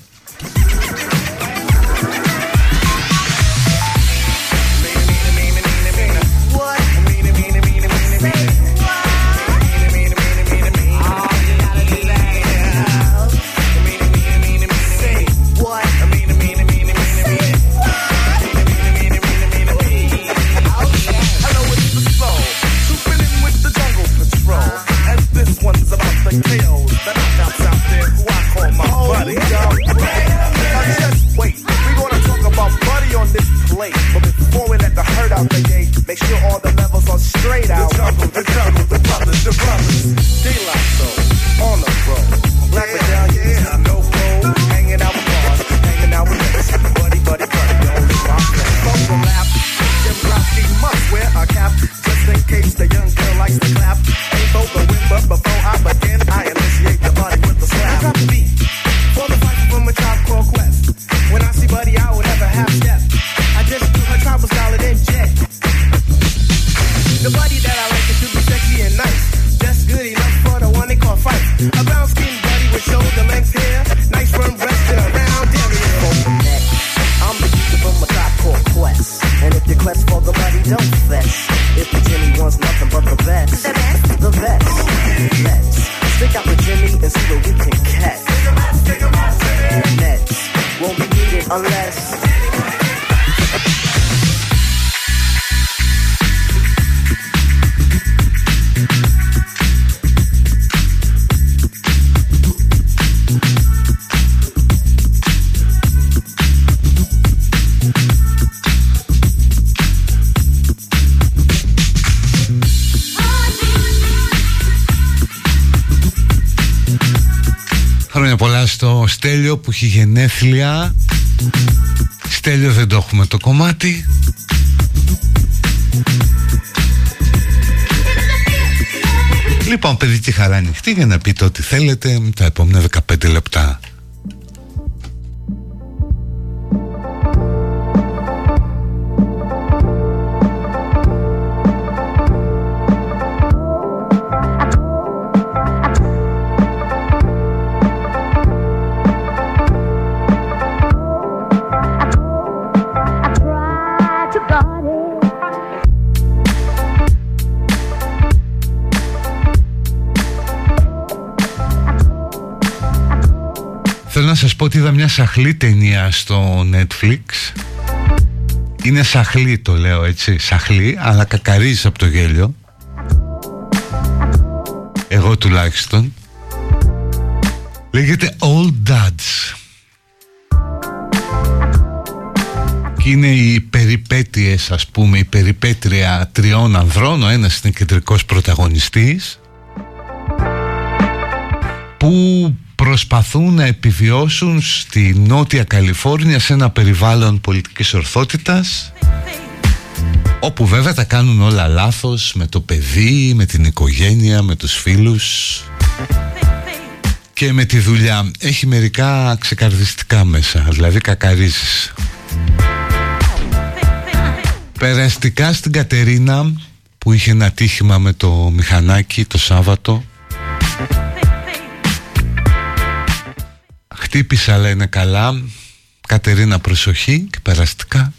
έχει γενέθλια. Στέλιο δεν το έχουμε το κομμάτι. Λοιπόν παιδική χαρά ανοιχτή για να πείτε ό,τι θέλετε. Τα επόμενα 15 λεπτά μια σαχλή ταινία στο Netflix. Είναι σαχλή το λέω έτσι Σαχλή αλλά κακαρίζεις από το γέλιο. Εγώ τουλάχιστον. Λέγεται Old Dads. Και είναι οι περιπέτειες ας πούμε Η περιπέτεια τριών ανδρών Ο ένας είναι κεντρικός πρωταγωνιστής Που προσπαθούν να επιβιώσουν στη Νότια Καλιφόρνια σε ένα περιβάλλον πολιτικής ορθότητας όπου βέβαια τα κάνουν όλα λάθος με το παιδί, με την οικογένεια, με τους φίλους και με τη δουλειά. Έχει μερικά ξεκαρδιστικά μέσα, δηλαδή κακαρίζεις. Περαστικά στην Κατερίνα που είχε ένα τύχημα με το μηχανάκι το Σάββατο Χτύπησα αλλά είναι καλά. Κατερίνα προσοχή και περαστικά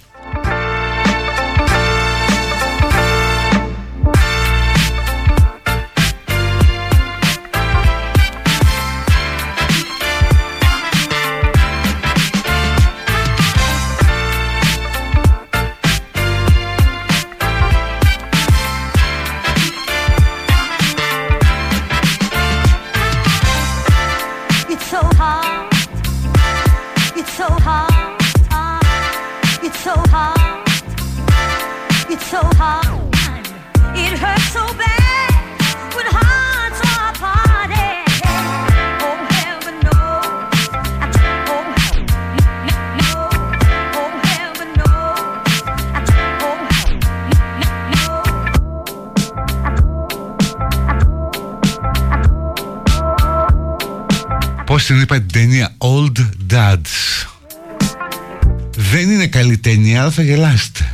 αλλά θα γελάσετε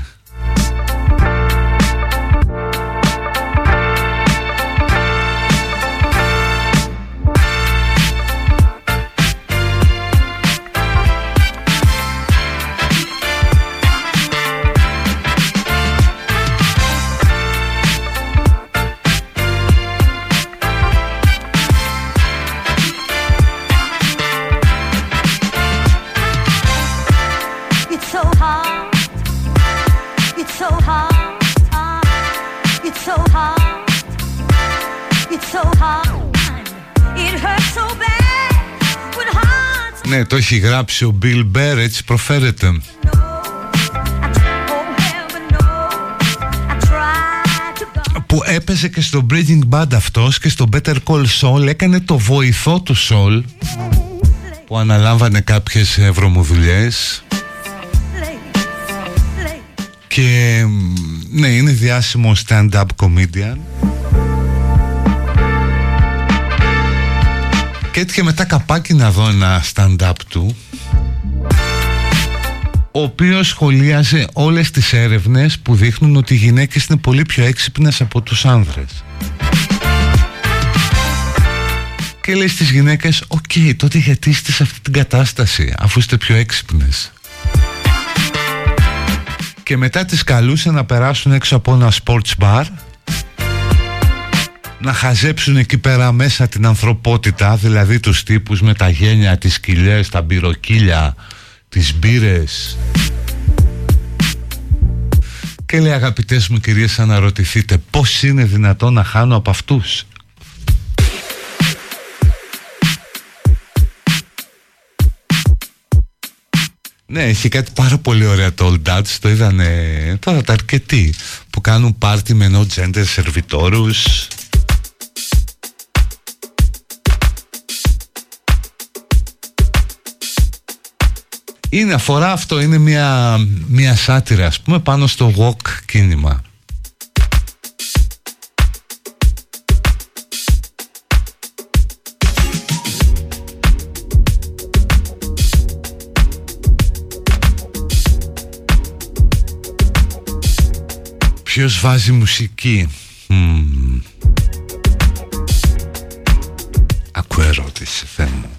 έχει γράψει ο Bill Bear έτσι προφέρεται oh heaven knows. I tried to go. Που έπαιζε και στο Breaking Bad αυτός και στο Better Call Saul έκανε το βοηθό του Saul που αναλάμβανε κάποιες ε, βρωμοδουλειές και μ, ναι είναι διάσημο stand-up comedian και έτυχε μετά καπάκι να δω ένα stand-up του ο οποίος σχολίαζε όλες τις έρευνες που δείχνουν ότι οι γυναίκες είναι πολύ πιο έξυπνες από τους άνδρες. Και λέει στις γυναίκες, οκ, τότε γιατί είστε σε αυτή την κατάσταση, αφού είστε πιο έξυπνες; Και μετά τις καλούσε να περάσουν έξω από ένα sports bar, να χαζέψουν εκεί πέρα μέσα την ανθρωπότητα, δηλαδή τους τύπους με τα γένια, τις σκυλιές, τα μπυροκύλια, τις μπύρες. Και λέει αγαπητές μου κυρίες αναρωτηθείτε πώς είναι δυνατόν να χάνω από αυτούς; Ναι, έχει κάτι πάρα πολύ ωραία το Old Dutch, το είδανε τώρα τα αρκετοί που κάνουν πάρτι με no gender σερβιτόρους. Είναι αφορά αυτό, είναι μια, μια σάτυρα ας πούμε πάνω στο walk κίνημα. Ποιος βάζει μουσική; Μμμ. Ακούω ερώτηση Θεέ μου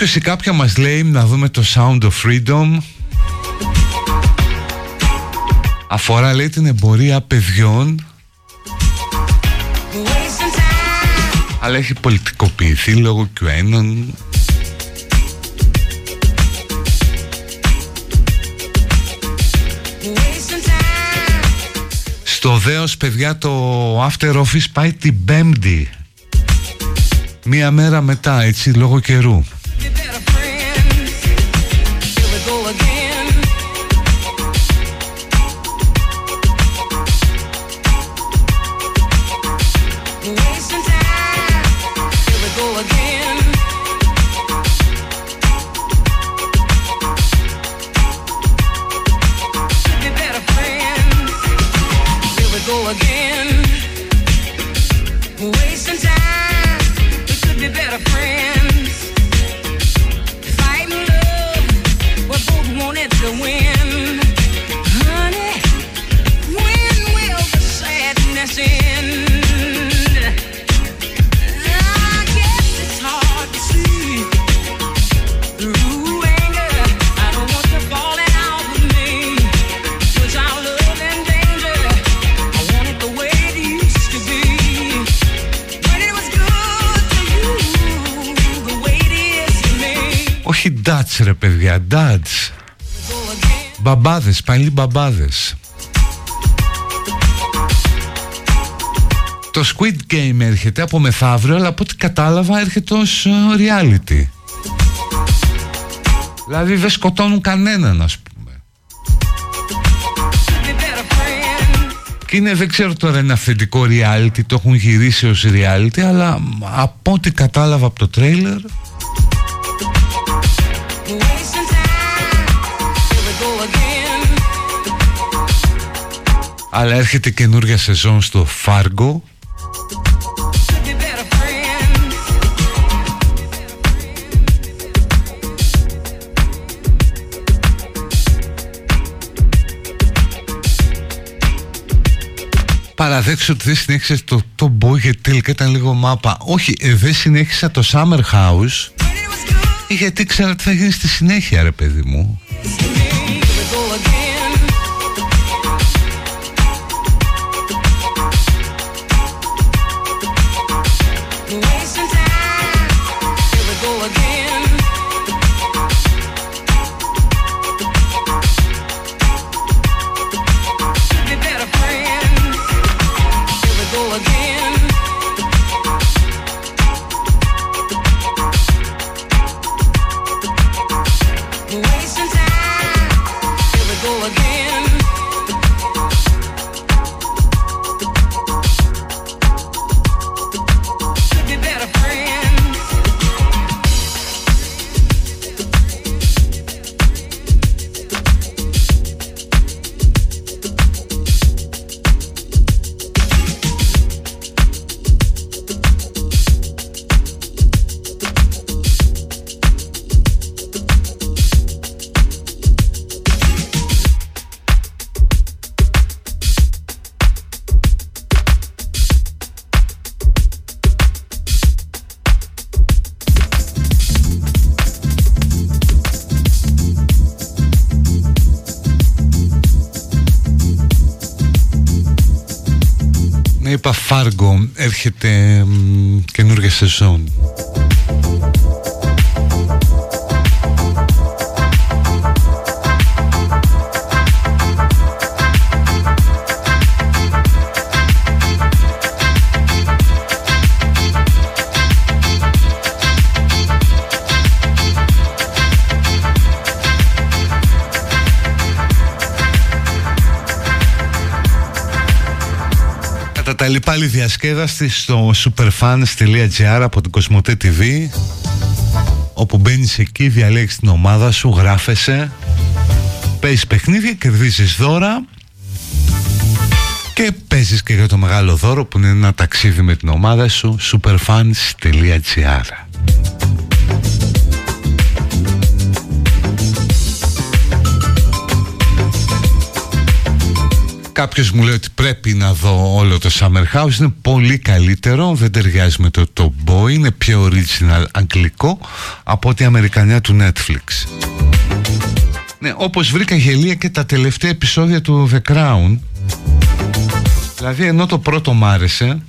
Κάποιος ή κάποια μας λέει να δούμε το Sound of Freedom Αφορά λέει την εμπορία παιδιών. Αλλά έχει πολιτικοποιηθεί λόγω QAnon Στο δέος παιδιά το After Office πάει την Πέμπτη. Μία μέρα μετά έτσι λόγω καιρού Μπαμπάδες, παλιοί μπαμπάδες Το Squid Game έρχεται από μεθαύριο αλλά από ό,τι κατάλαβα έρχεται ως ε, reality. Δηλαδή δεν σκοτώνουν κανέναν ας πούμε. Και είναι, δεν ξέρω τώρα είναι αυθεντικό reality, το έχουν γυρίσει ως reality αλλά από ό,τι κατάλαβα από το τρέιλερ Αλλά έρχεται καινούργια σεζόν στο Fargo. Could be better friends. Παραδέξω ότι δεν συνέχισε το, το Boy γιατί τελικά ήταν λίγο μάπα. Όχι, ε, δεν συνέχισα το Summer House. Ε, Γιατί ξέρω τι θα γίνει στη συνέχεια ρε παιδί μου Ναι είπα Fargo έρχεται μ, καινούργια σεζόν Κατά τα λοιπά άλλη διασκέδαστη στο superfans.gr από την Κοσμοτέ TV όπου μπαίνεις εκεί, διαλέγεις την ομάδα σου, γράφεσαι παίζεις παιχνίδια, κερδίζεις δώρα και παίζεις και για το μεγάλο δώρο που είναι ένα ταξίδι με την ομάδα σου superfans.gr Κάποιος μου λέει ότι πρέπει να δω όλο το Summer House Είναι πολύ καλύτερο Δεν ταιριάζει με το το Boy Είναι πιο original αγγλικό Από ότι αμερικανιά του Netflix. Ναι όπως βρήκα γελία και τα τελευταία επεισόδια του The Crown. Δηλαδή ενώ το πρώτο μ' άρεσε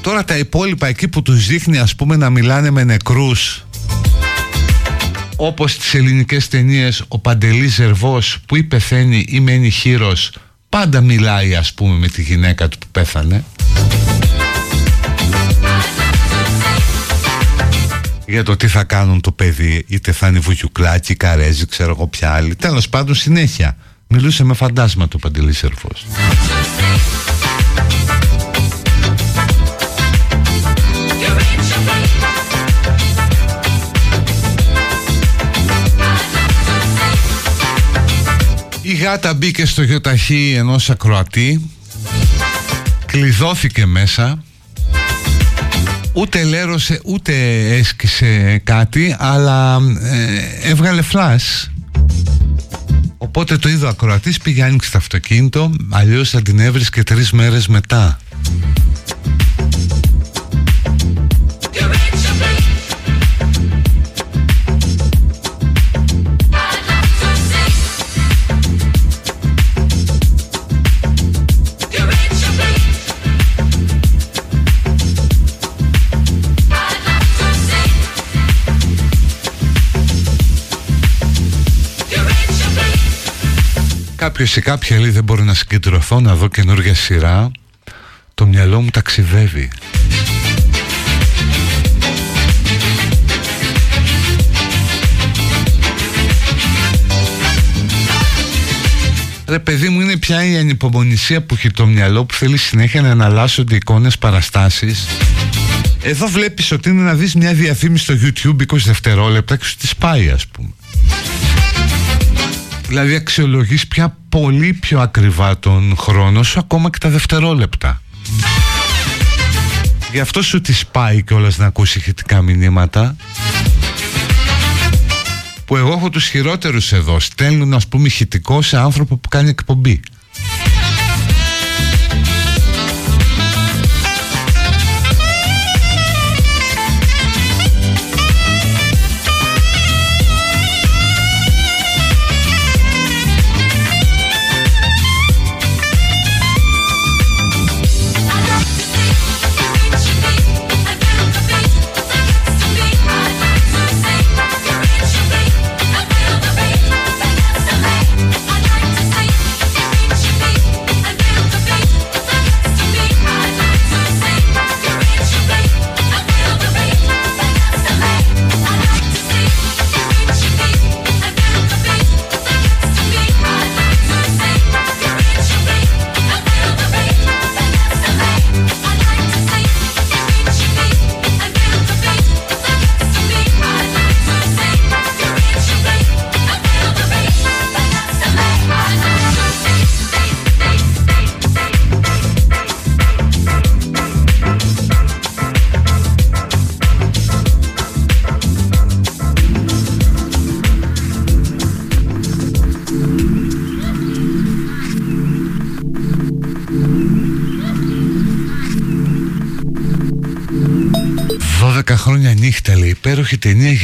Τώρα τα υπόλοιπα εκεί που τους δείχνει ας πούμε να μιλάνε με νεκρούς όπως στις ελληνικές ταινίες ο Παντελής Ζερβός που ή πεθαίνει ή μένει χείρος πάντα μιλάει ας πούμε με τη γυναίκα του που πέθανε. Για το τι θα κάνουν το παιδί είτε θα είναι βουγιουκλάκι, καρέζι, ξέρω εγώ ποια άλλη. Τέλος πάντων συνέχεια. Μιλούσε με φαντάσμα το Παντελής Ζερβός Η γάτα μπήκε στο γιοταχή ενός ακροατή. Κλειδώθηκε μέσα. Ούτε λέρωσε ούτε έσκησε κάτι Αλλά ε, έβγαλε φλάς. Οπότε το είδε ο ακροατής πήγε άνοιξε το αυτοκίνητο. Αλλιώς θα την έβρισκε τρεις μέρες μετά Κάποιος ή κάποια λέει δεν μπορεί να συγκεντρωθώ να δω καινούργια σειρά. Το μυαλό μου ταξιδεύει. Ρε παιδί μου είναι πια η ανυπομονησία που έχει το μυαλό που θέλει συνέχεια να εναλλάσσονται εικόνες παραστάσεις. Εδώ βλέπεις ότι είναι να δεις μια διαφήμιση στο YouTube 20 δευτερόλεπτα και σου τη σπάει ας πούμε Δηλαδή αξιολογείς πια πολύ πιο ακριβά τον χρόνο σου ακόμα και τα δευτερόλεπτα. Γι' αυτό σου τη πάει κιόλας να ακούσει ηχητικά μηνύματα που εγώ έχω τους χειρότερους εδώ. Στέλνουν ας πούμε ηχητικό σε άνθρωπο που κάνει εκπομπή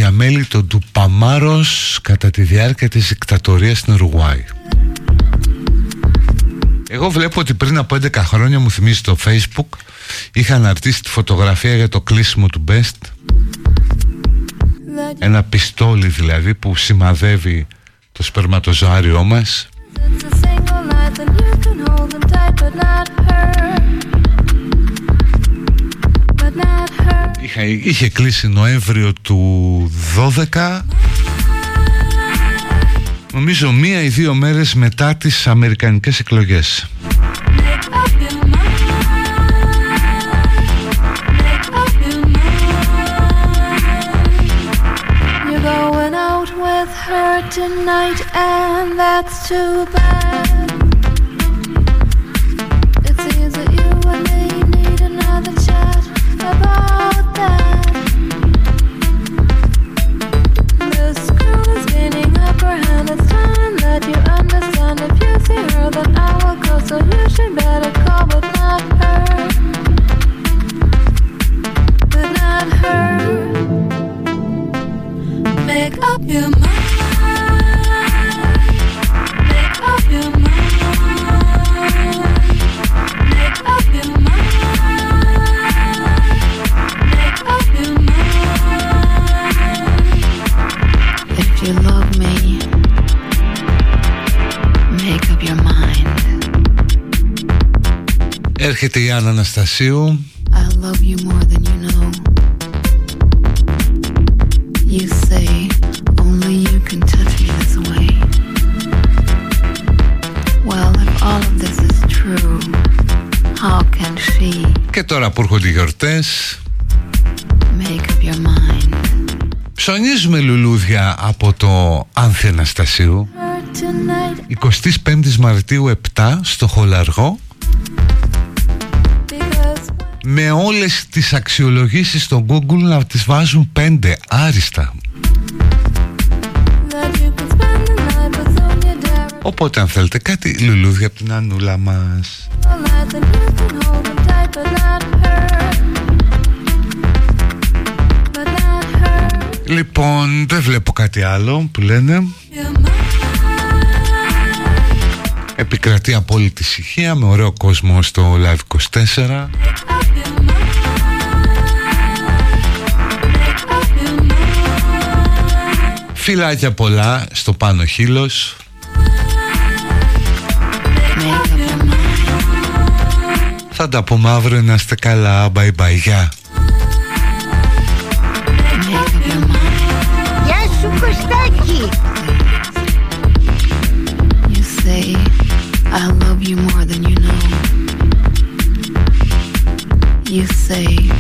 για μέλη των Ντουπαμάρος κατά τη διάρκεια της δικτατορίας στην Ουρουγουάη. Εγώ βλέπω ότι πριν από 11 χρόνια μου θυμίζει το facebook είχα αναρτήσει τη φωτογραφία για το κλείσιμο του Best. Ένα πιστόλι δηλαδή που σημαδεύει το σπερματοζάριό μας Είχα, είχε κλείσει Νοέμβριο του 12 Νομίζω μία ή δύο μέρες μετά τις Αμερικανικές εκλογές You're going out with her tonight, and that's too bad. λέγεται η Και τώρα που έρχονται οι γιορτές Ψωνίζουμε λουλούδια από το Άνθη Αναστασίου. 25 Μαρτίου 7 στο Χολαργό με όλες τις αξιολογήσεις στο Google να τις βάζουν 5 άριστα that you can spend the night with Sonia Darren. Οπότε αν θέλετε κάτι λουλούδια από την Ανούλα μας All night then you can hold them tight, but not her. But not her. Λοιπόν δεν βλέπω κάτι άλλο που λένε Your mind. Επικρατεί απόλυτη ησυχία με ωραίο κόσμο στο Live 24 Φιλάκια πολλά στο πάνω χείλος Θα τα πούμε αύριο να είστε καλά Bye bye γεια Γεια σου Κωστάκη. You say I love you more than you know. You say